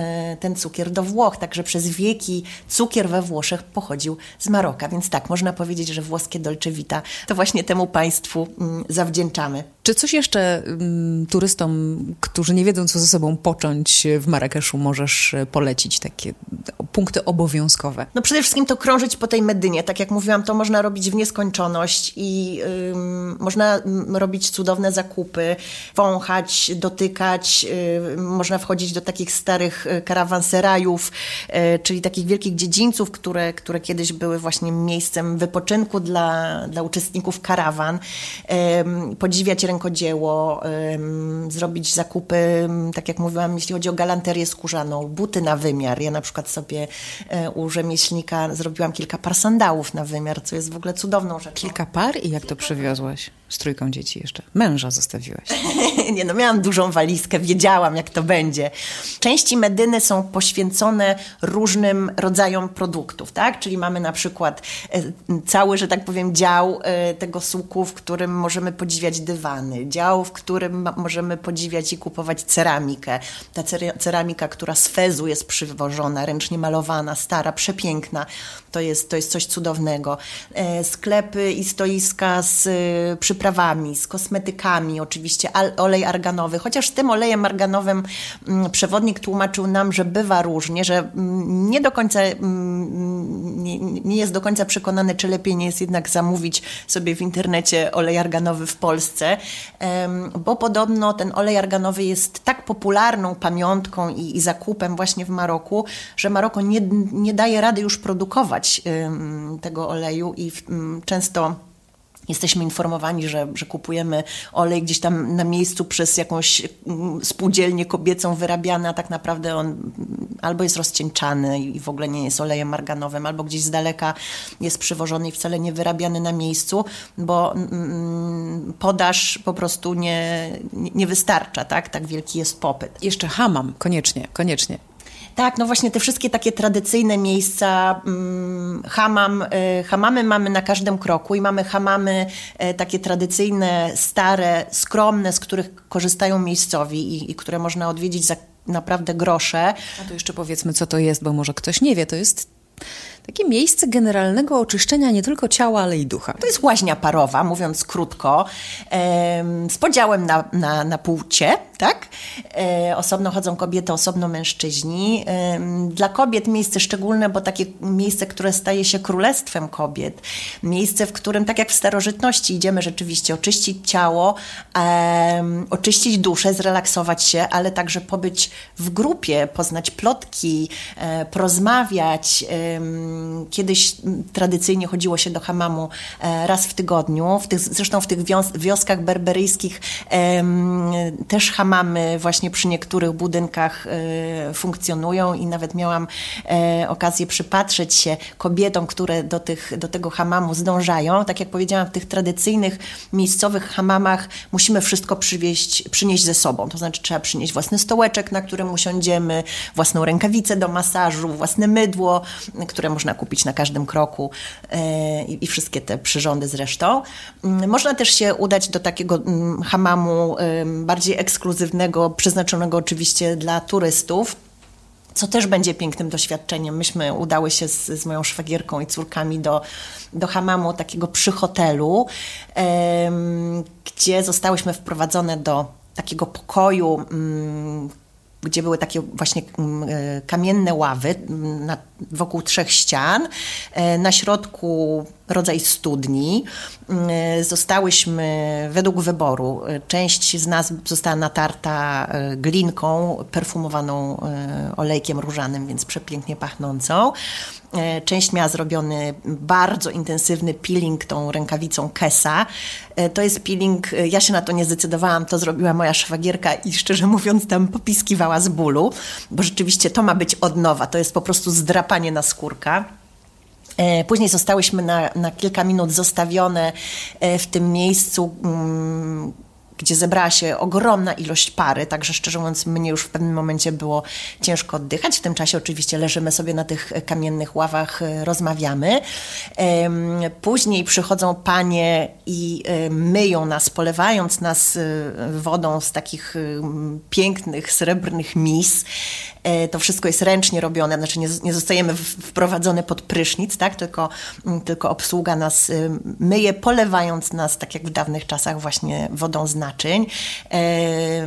ten cukier do Włoch, także przez wieki cukier we Włoszech pochodził z Maroka, więc tak, można powiedzieć, że włoskie Dolce Vita to właśnie temu państwu mm, zawdzięczamy. Czy coś jeszcze um, turystom, którzy nie wiedzą, co ze sobą począć w Marrakeszu, możesz e, polecić takie punkty obowiązkowe? No przede wszystkim to krążyć po tej Medynie. Tak jak mówiłam, to można robić w nieskończoność i można robić cudowne zakupy, wąchać, dotykać. Um, można wchodzić do takich starych e, karawanserajów, um, czyli takich wielkich dziedzińców, które, które kiedyś były właśnie miejscem wypoczynku dla, dla uczestników karawan. Podziwiać rękodzieło, zrobić zakupy, tak jak mówiłam, jeśli chodzi o galanterię skórzaną, buty na wymiar. Ja na przykład sobie e, u rzemieślnika zrobiłam kilka par sandałów na wymiar, co jest w ogóle cudowną rzeczą. Kilka par i jak to przywiozłaś? Z trójką dzieci jeszcze. Męża zostawiłaś. nie no, miałam dużą walizkę, wiedziałam jak to będzie. Części Medyny są poświęcone różnym rodzajom produktów, tak? Czyli mamy na przykład e, cały, że tak powiem, dział e, tego suku, w którym możemy podziwiać dywany, dział, w którym możemy podziwiać i kupować ceramikę. Ta ceramika, która z Fezu jest przywożona, ręcznie malowana, stara, przepiękna, to jest, to jest coś cudownego. E, sklepy i stoiska z przyprawami, z kosmetykami, oczywiście olej arganowy, chociaż tym olejem arganowym mm, przewodnik tłumaczył nam, że bywa różnie, że mm, nie do końca mm, nie, nie jest do końca przekonany, czy lepiej nie jest jednak zamówić sobie w internecie olej arganowy w Polsce, bo podobno ten olej arganowy jest tak popularną pamiątką i, i zakupem właśnie w Maroku, że Maroko nie, nie daje rady już produkować tego oleju i często Jesteśmy informowani, że, że kupujemy olej gdzieś tam na miejscu przez jakąś mm, spółdzielnię kobiecą wyrabiany, a tak naprawdę on mm, albo jest rozcieńczany i w ogóle nie jest olejem marganowym, albo gdzieś z daleka jest przywożony i wcale nie wyrabiany na miejscu, bo mm, podaż po prostu nie, nie wystarcza, tak? Tak wielki jest popyt. Jeszcze hamam, koniecznie, koniecznie. Tak, no właśnie te wszystkie takie tradycyjne miejsca, hmm, hamam, y, hamamy mamy na każdym kroku i mamy hamamy y, takie tradycyjne, stare, skromne, z których korzystają miejscowi i, i które można odwiedzić za naprawdę grosze. A to jeszcze powiedzmy, co to jest, bo może ktoś nie wie, to jest takie miejsce generalnego oczyszczenia nie tylko ciała, ale i ducha. To jest łaźnia parowa, mówiąc krótko, z podziałem na, na, na płcie, tak? E, osobno chodzą kobiety, osobno mężczyźni. Dla kobiet miejsce szczególne, bo takie miejsce, które staje się królestwem kobiet. Miejsce, w którym, tak jak w starożytności, idziemy rzeczywiście oczyścić ciało, oczyścić duszę, zrelaksować się, ale także pobyć w grupie, poznać plotki, e, porozmawiać, Kiedyś tradycyjnie chodziło się do hamamu e, raz w tygodniu. W tych, zresztą w tych wioskach berberyjskich też hamamy właśnie przy niektórych budynkach e, funkcjonują i nawet miałam e, okazję przypatrzeć się kobietom, które do, tych, do tego hamamu zdążają. Tak jak powiedziałam, w tych tradycyjnych miejscowych hamamach musimy wszystko przywieźć, przynieść ze sobą. To znaczy trzeba przynieść własny stołeczek, na którym usiądziemy, własną rękawicę do masażu, własne mydło, które można można kupić na każdym kroku i wszystkie te przyrządy zresztą. Mm, można też się udać do takiego mm, hamamu bardziej ekskluzywnego, przeznaczonego oczywiście dla turystów co też będzie pięknym doświadczeniem. Myśmy udały się z, z moją szwagierką i córkami do, do hamamu takiego przy hotelu, gdzie zostałyśmy wprowadzone do takiego pokoju, mm, gdzie były takie właśnie mm, e, kamienne ławy mm, na, wokół trzech ścian. E, na środku rodzaj studni. Mm, zostałyśmy według wyboru. Część z nas została natarta e, glinką perfumowaną olejkiem różanym, więc przepięknie pachnącą. Część miała zrobiony bardzo intensywny peeling tą rękawicą Kesa. To jest peeling, ja się na to nie zdecydowałam, to zrobiła moja szwagierka i szczerze mówiąc tam popiskiwała z bólu, bo rzeczywiście to ma być od nowa, to jest po prostu zdrapanie na skórka. E, później zostałyśmy na, na kilka minut zostawione e, w tym miejscu, mm, gdzie zebrała się ogromna ilość pary, także szczerze mówiąc, mnie już w pewnym momencie było ciężko oddychać. W tym czasie oczywiście leżymy sobie na tych kamiennych ławach, e, rozmawiamy. Później przychodzą panie i e, myją nas, polewając nas e, wodą z takich pięknych, srebrnych mis. To wszystko jest ręcznie robione, znaczy nie, nie zostajemy wprowadzone pod prysznic, tak? tylko, tylko obsługa nas myje, polewając nas, tak jak w dawnych czasach, właśnie wodą z naczyń. E,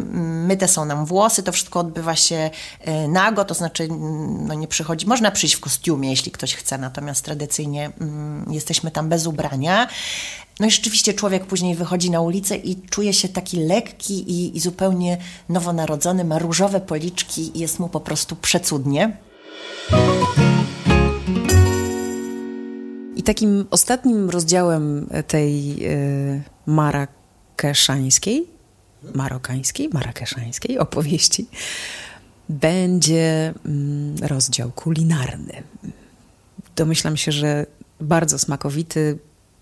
myte są nam włosy, to wszystko odbywa się e, nago, to znaczy mm, no nie przychodzi, można przyjść w kostiumie, jeśli ktoś chce, natomiast tradycyjnie mm, jesteśmy tam bez ubrania. No i rzeczywiście człowiek później wychodzi na ulicę i czuje się taki lekki i, i zupełnie nowonarodzony, ma różowe policzki i jest mu po prostu przecudnie. I takim ostatnim rozdziałem tej y, marakeszańskiej, marokańskiej, opowieści będzie y, rozdział kulinarny. Domyślam się, że bardzo smakowity,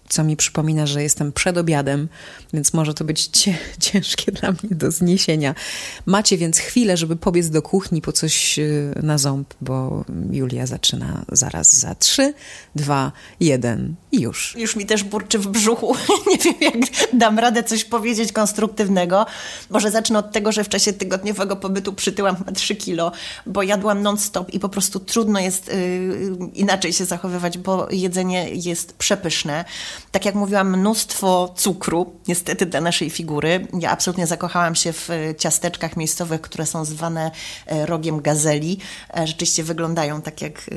co mi przypomina, że jestem przed obiadem, więc może to być ciężkie dla mnie do zniesienia. Macie więc chwilę, żeby pobiec do kuchni po coś y, na ząb, bo Julia zaczyna zaraz za trzy, dwa, jeden i już. Już mi też burczy w brzuchu. Nie wiem, jak dam radę coś powiedzieć konstruktywnego. Może zacznę od tego, że w czasie tygodniowego pobytu przytyłam chyba 3 kilo, bo jadłam non-stop i po prostu trudno jest yy, inaczej się zachowywać, bo jedzenie jest przepyszne tak jak mówiłam, mnóstwo cukru, niestety dla naszej figury. Ja absolutnie zakochałam się w e, ciasteczkach miejscowych, które są zwane e, rogiem gazeli. E, rzeczywiście wyglądają tak jak,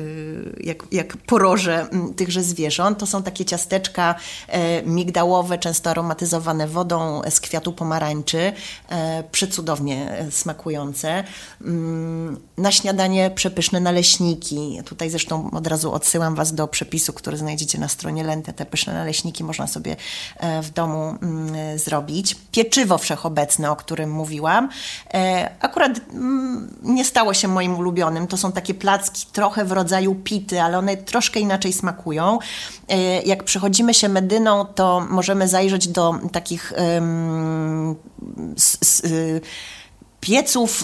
jak, jak poroże tychże zwierząt. To są takie ciasteczka migdałowe, często aromatyzowane wodą z kwiatu pomarańczy, przecudownie smakujące. Mm, na śniadanie przepyszne naleśniki. Tutaj zresztą od razu odsyłam Was do przepisu, który znajdziecie na stronie Lenty, te pyszne naleśniki naleśniki można sobie e, w domu mm, zrobić. Pieczywo wszechobecne, o którym mówiłam, e, akurat mm, nie stało się moim ulubionym. To są takie placki trochę w rodzaju pity, ale one troszkę inaczej smakują. E, jak przechodzimy się Medyną, to możemy zajrzeć do takich um, s, s, pieców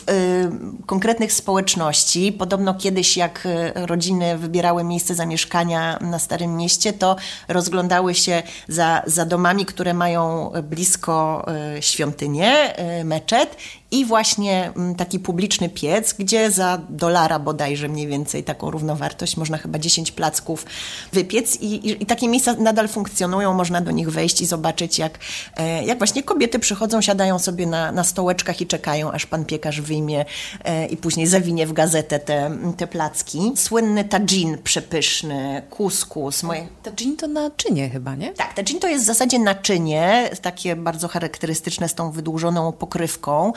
y, konkretnych społeczności. Podobno kiedyś, jak y, rodziny wybierały miejsce zamieszkania na Starym Mieście, to rozglądały się za, za domami, które mają blisko y, świątynię, y, meczet i właśnie mm, taki publiczny piec, gdzie za dolara bodajże mniej więcej taką równowartość można chyba 10 placków wypiec i, i, i takie miejsca nadal funkcjonują, można do nich wejść i zobaczyć jak, e, jak właśnie kobiety przychodzą, siadają sobie na, na stołeczkach i czekają, aż pan piekarz wyjmie e, i później zawinie w gazetę te, te placki. Słynny tadżin przepyszny, kuskus. Moje... Tadżin to naczynie chyba, nie? Tak, tadżin to jest w zasadzie naczynie, takie bardzo charakterystyczne z tą wydłużoną pokrywką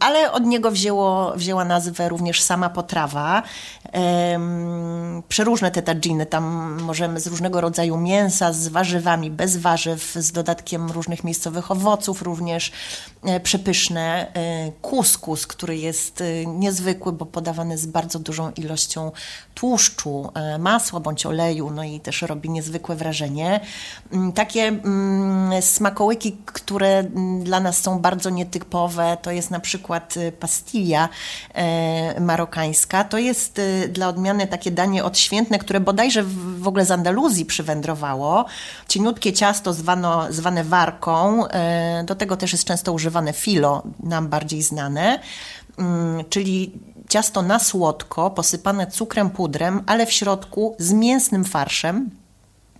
ale od niego wzięło, wzięła nazwę również sama potrawa. Przeróżne te tadżiny, tam możemy z różnego rodzaju mięsa, z warzywami, bez warzyw, z dodatkiem różnych miejscowych owoców, również e, przepyszne. Kuskus, który jest e, niezwykły, bo podawany z bardzo dużą ilością tłuszczu, e, masła bądź oleju, no i też robi niezwykłe wrażenie. Mm, takie mm, smakołyki, które mm, dla nas są bardzo nietypowe, to jest na przykład pastilla marokańska. To jest dla odmiany takie danie odświętne, które bodajże w ogóle z Andaluzji przywędrowało. Cieniutkie ciasto zwano, zwane warką, do tego też jest często używane filo, nam bardziej znane, mm, czyli ciasto na słodko, posypane cukrem, pudrem, ale w środku z mięsnym farszem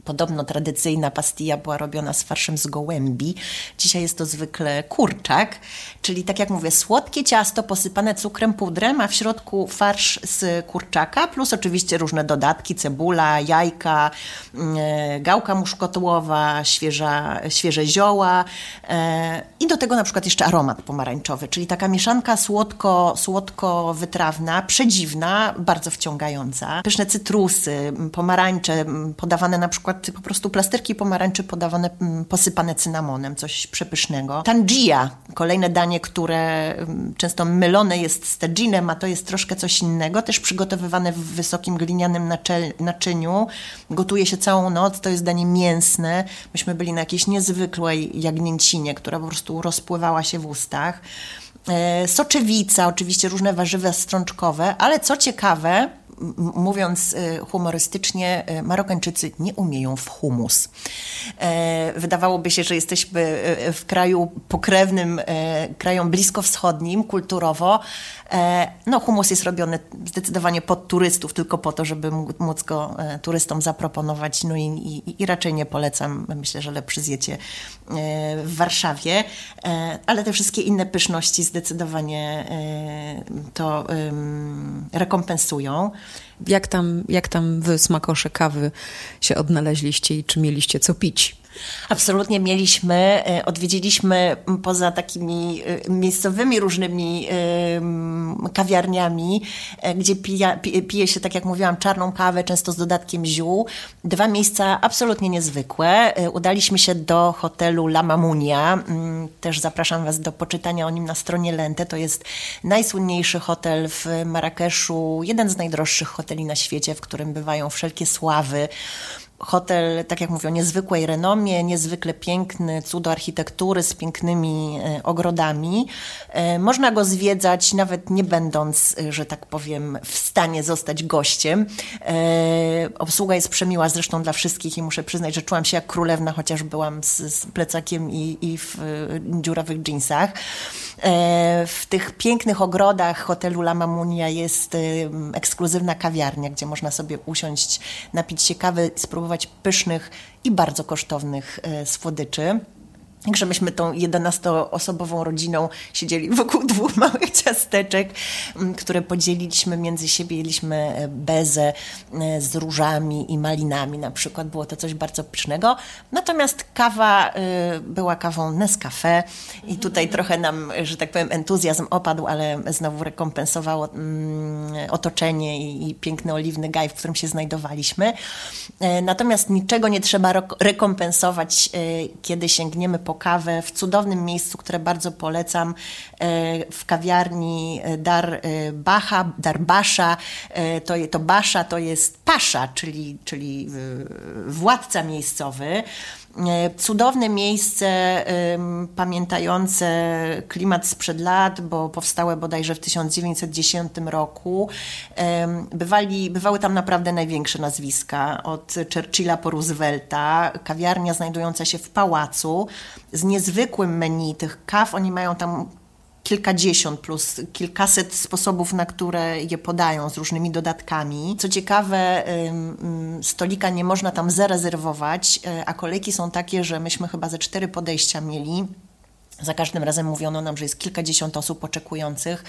Podobno tradycyjna pastilla była robiona z farszem z gołębi. Dzisiaj jest to zwykle kurczak, czyli tak jak mówię, słodkie ciasto posypane cukrem, pudrem, a w środku farsz z kurczaka, plus oczywiście różne dodatki, cebula, jajka, mm, e, gałka muszkotłowa, świeża, świeże zioła e, i do tego na przykład jeszcze aromat pomarańczowy, czyli taka mieszanka słodko, słodko-wytrawna, przedziwna, bardzo wciągająca. Pyszne cytrusy, pomarańcze podawane na przykład przykład po prostu plasterki pomarańczy podawane, mm, posypane cynamonem, coś przepysznego. Tangia, kolejne danie, które mm, często mylone jest z taginem, a to jest troszkę coś innego, też przygotowywane w wysokim glinianym naczyniu. Gotuje się całą noc, to jest danie mięsne. Myśmy byli na jakiejś niezwykłej jagnięcinie, która po prostu rozpływała się w ustach. E, soczewica, oczywiście różne warzywa strączkowe, ale co ciekawe, mówiąc y, humorystycznie, y, Marokańczycy nie umieją w humus. E, wydawałoby się, że jesteśmy y, w kraju pokrewnym, krajom bliskowschodnim kulturowo. E, no, humus jest robiony zdecydowanie pod turystów, tylko po to, żeby móc go e, turystom zaproponować. No i, i, i raczej nie polecam. Myślę, że lepszy zjecie w Warszawie. Ale te wszystkie inne pyszności zdecydowanie to rekompensują. Jak tam, jak tam wy, smakosze kawy, się odnaleźliście i czy mieliście co pić? Absolutnie mieliśmy, e, odwiedziliśmy poza takimi e, miejscowymi różnymi kawiarniami, e, gdzie pija, pije się, tak jak mówiłam, czarną kawę, często z dodatkiem ziół. Dwa miejsca absolutnie niezwykłe. Udaliśmy się do hotelu La Mamunia. Też zapraszam Was do poczytania o nim na stronie Lente. To jest najsłynniejszy hotel w Marrakeszu, jeden z najdroższych hoteli na świecie, w którym bywają wszelkie sławy hotel, tak jak mówię, o niezwykłej renomie, niezwykle piękny, cudo architektury z pięknymi e, ogrodami. E, można go zwiedzać nawet nie będąc, e, że tak powiem, w stanie zostać gościem. Obsługa jest przemiła zresztą dla wszystkich i muszę przyznać, że czułam się jak królewna, chociaż byłam z, z plecakiem i, i w dziurawych dżinsach. W tych pięknych ogrodach hotelu La Mamunia jest ekskluzywna kawiarnia, gdzie można sobie usiąść, napić się kawy, spróbować spróbować pysznych i bardzo kosztownych e, słodyczy. Także tą 11-osobową rodziną siedzieli wokół dwóch małych ciasteczek, które podzieliliśmy między siebie. Jedliśmy e, bezę e, z różami i malinami na przykład. Było to coś bardzo pysznego. Natomiast kawa e, była kawą Nescafe i tutaj trochę nam, że tak powiem, entuzjazm opadł, ale znowu rekompensowało mm, otoczenie i piękny oliwny gaj, w którym się znajdowaliśmy. Natomiast niczego nie trzeba rekompensować, kiedy sięgniemy po po kawę w cudownym miejscu, które bardzo polecam, e, w kawiarni e, Dar e, Bacha, Dar Basza. To, to Basza to jest pasza, czyli, czyli władca miejscowy. Cudowne miejsce, pamiętające klimat sprzed lat, bo powstałe bodajże w 1910 roku. Bywali, bywały tam naprawdę największe nazwiska, od Churchilla po Roosevelta. Kawiarnia znajdująca się w pałacu z niezwykłym menu tych kaw. Oni mają tam kilkadziesiąt plus kilkaset sposobów, na które je podają z różnymi dodatkami. Co ciekawe, stolika nie można tam zarezerwować, e, a kolejki są takie, że myśmy chyba ze cztery podejścia mieli. Za każdym razem mówiono nam, że jest kilkadziesiąt osób oczekujących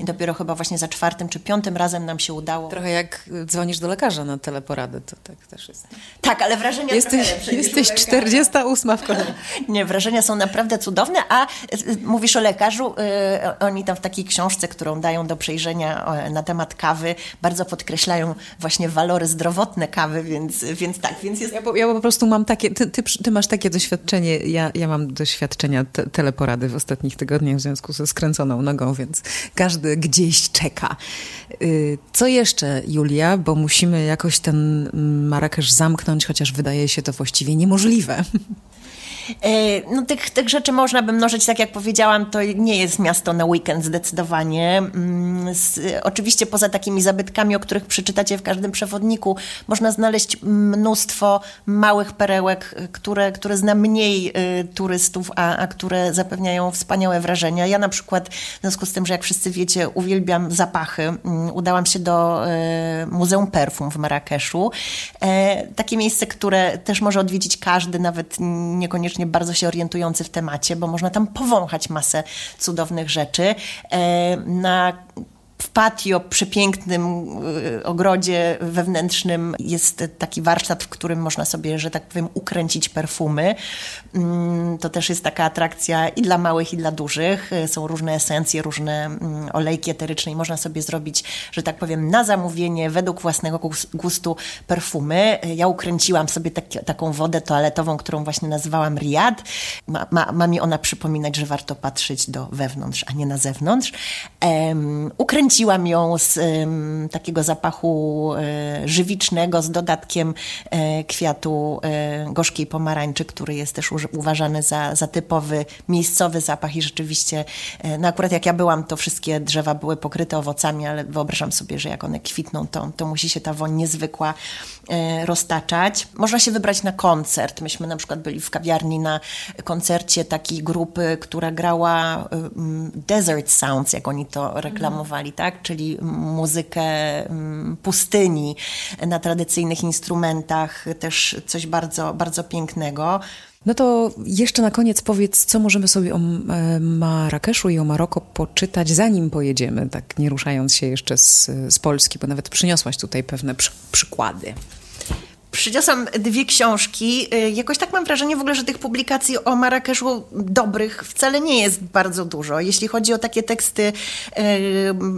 i dopiero chyba właśnie za czwartym czy piątym razem nam się udało. Trochę jak dzwonisz do lekarza na teleporadę, to tak też jest. Tak, ale wrażenia Jesteś, jesteś 48 w kolejce. Nie, wrażenia są naprawdę cudowne, a y, mówisz o lekarzu, y, oni tam w takiej książce, którą dają do przejrzenia na temat kawy, bardzo podkreślają właśnie walory zdrowotne kawy, więc, więc tak, więc jest... Ja po, ja po prostu mam takie, ty, ty, ty, masz takie doświadczenie, ja, ja mam doświadczenia te, teleporady porady w ostatnich tygodniach w związku ze skręconą nogą, więc każdy gdzieś czeka. Y, co jeszcze, Julia? Bo musimy jakoś ten Marrakesz zamknąć, chociaż wydaje się to właściwie niemożliwe. E, no, tych, tych rzeczy można by mnożyć, tak jak powiedziałam, to nie jest miasto na weekend zdecydowanie. Mm, oczywiście poza takimi zabytkami, o których przeczytacie w każdym przewodniku, można znaleźć mnóstwo małych perełek, które, które zna mniej y, turystów, a, a które zapewniają wspaniałe wrażenia. Ja na przykład, w związku z tym, że jak wszyscy wiecie, uwielbiam zapachy, y, udałam się do y, Muzeum Perfum w Marrakeszu. E, takie miejsce, które też może odwiedzić każdy, nawet niekoniecznie bardzo się orientujący w temacie, bo można tam powąchać masę cudownych rzeczy. E, na w patio, przepięknym y, ogrodzie wewnętrznym jest taki warsztat, w którym można sobie, że tak powiem, ukręcić perfumy. Mm, to też jest taka atrakcja i dla małych, i dla dużych. Y, są różne esencje, różne mm, olejki eteryczne i można sobie zrobić, że tak powiem, na zamówienie, według własnego gustu perfumy. Y, ja ukręciłam sobie tak, taką wodę toaletową, którą właśnie nazywałam Riad. Ma, ma, ma, mi ona przypominać, że warto patrzeć do wewnątrz, a nie na zewnątrz. Um, Kręciłam ją z um, takiego zapachu e, żywicznego z dodatkiem e, kwiatu e, gorzkiej pomarańczy, który jest też uważany za, za typowy miejscowy zapach i rzeczywiście, no akurat jak ja byłam, to wszystkie drzewa były pokryte owocami, ale wyobrażam sobie, że jak one kwitną, to, to musi się ta woń niezwykła roztaczać. Można się wybrać na koncert. Myśmy na przykład byli w kawiarni na koncercie takiej grupy, która grała um, Desert Sounds, jak oni to reklamowali tak? Czyli muzykę mm, pustyni na tradycyjnych instrumentach, też coś bardzo, bardzo pięknego. No to jeszcze na koniec powiedz, co możemy sobie o e, Marrakeszu i o Maroko poczytać, zanim pojedziemy, tak nie ruszając się jeszcze z, z Polski, bo nawet przyniosłaś tutaj pewne przy, przykłady. Przyniosłam dwie książki. Y, jakoś tak mam wrażenie w ogóle, że tych publikacji o Marrakeszu dobrych wcale nie jest bardzo dużo. Jeśli chodzi o takie teksty y,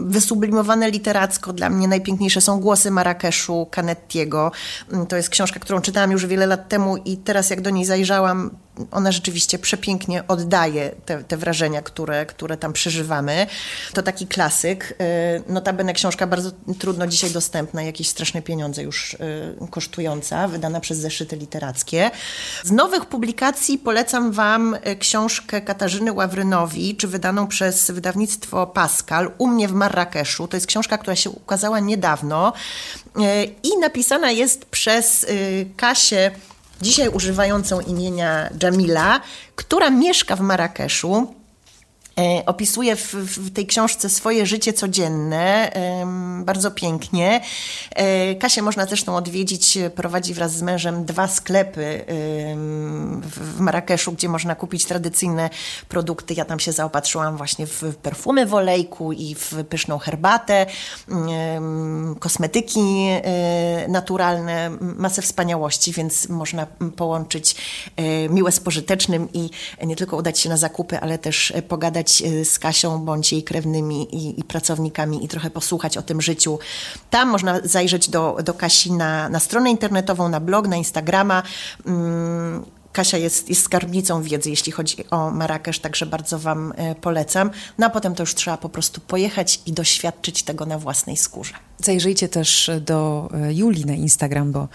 wysublimowane literacko, dla mnie najpiękniejsze są Głosy Marrakeszu Canettiego. Mm, to jest książka, którą czytałam już wiele lat temu i teraz jak do niej zajrzałam, ona rzeczywiście przepięknie oddaje te, te, wrażenia, które, które tam przeżywamy. To taki klasyk. Y, notabene książka bardzo trudno dzisiaj dostępna, jakieś straszne pieniądze już y, wydana przez zeszyty literackie. Z nowych publikacji polecam Wam y, książkę Katarzyny Ławrynowicz, wydaną przez wydawnictwo Pascal, U mnie w Marrakeszu. To jest książka, która się ukazała niedawno i napisana jest przez Kasię dzisiaj używającą imienia Jamila, która mieszka w Marrakeszu E, opisuje w, w, tej książce swoje życie codzienne bardzo pięknie. E, Kasię można zresztą odwiedzić, prowadzi wraz z mężem dwa sklepy w Marrakeszu, gdzie można kupić tradycyjne produkty. Ja tam się zaopatrzyłam właśnie w perfumy w olejku i w pyszną herbatę, kosmetyki e, naturalne, masę wspaniałości, więc można połączyć miłe z pożytecznym i nie tylko udać się na zakupy, ale też pogadać Y, z Kasią bądź jej krewnymi i, i, pracownikami i trochę posłuchać o tym życiu. Tam można zajrzeć do, do Kasi na, na stronę internetową, na blog, na Instagrama. Mm, Kasia jest, jest skarbnicą wiedzy, jeśli chodzi o Marrakesz, także bardzo Wam e, polecam. No a potem to już trzeba po prostu pojechać i doświadczyć tego na własnej skórze. Zajrzyjcie też do e, Julii na Instagram, bo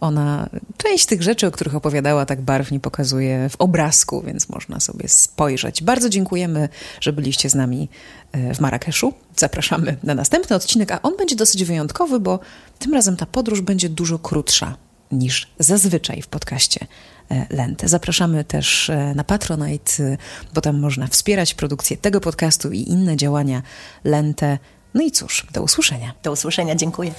ona część tych rzeczy, o których opowiadała, tak barwnie pokazuje w obrazku, więc można sobie spojrzeć. Bardzo dziękujemy, że byliście z nami e, w Marrakeszu. Zapraszamy na następny odcinek, a on będzie dosyć wyjątkowy, bo tym razem ta podróż będzie dużo krótsza niż zazwyczaj w podcaście e, Lente. Zapraszamy też e, na Patronite, bo tam można wspierać produkcję tego podcastu i inne działania Lente. No i cóż, do usłyszenia. Do usłyszenia, dziękuję.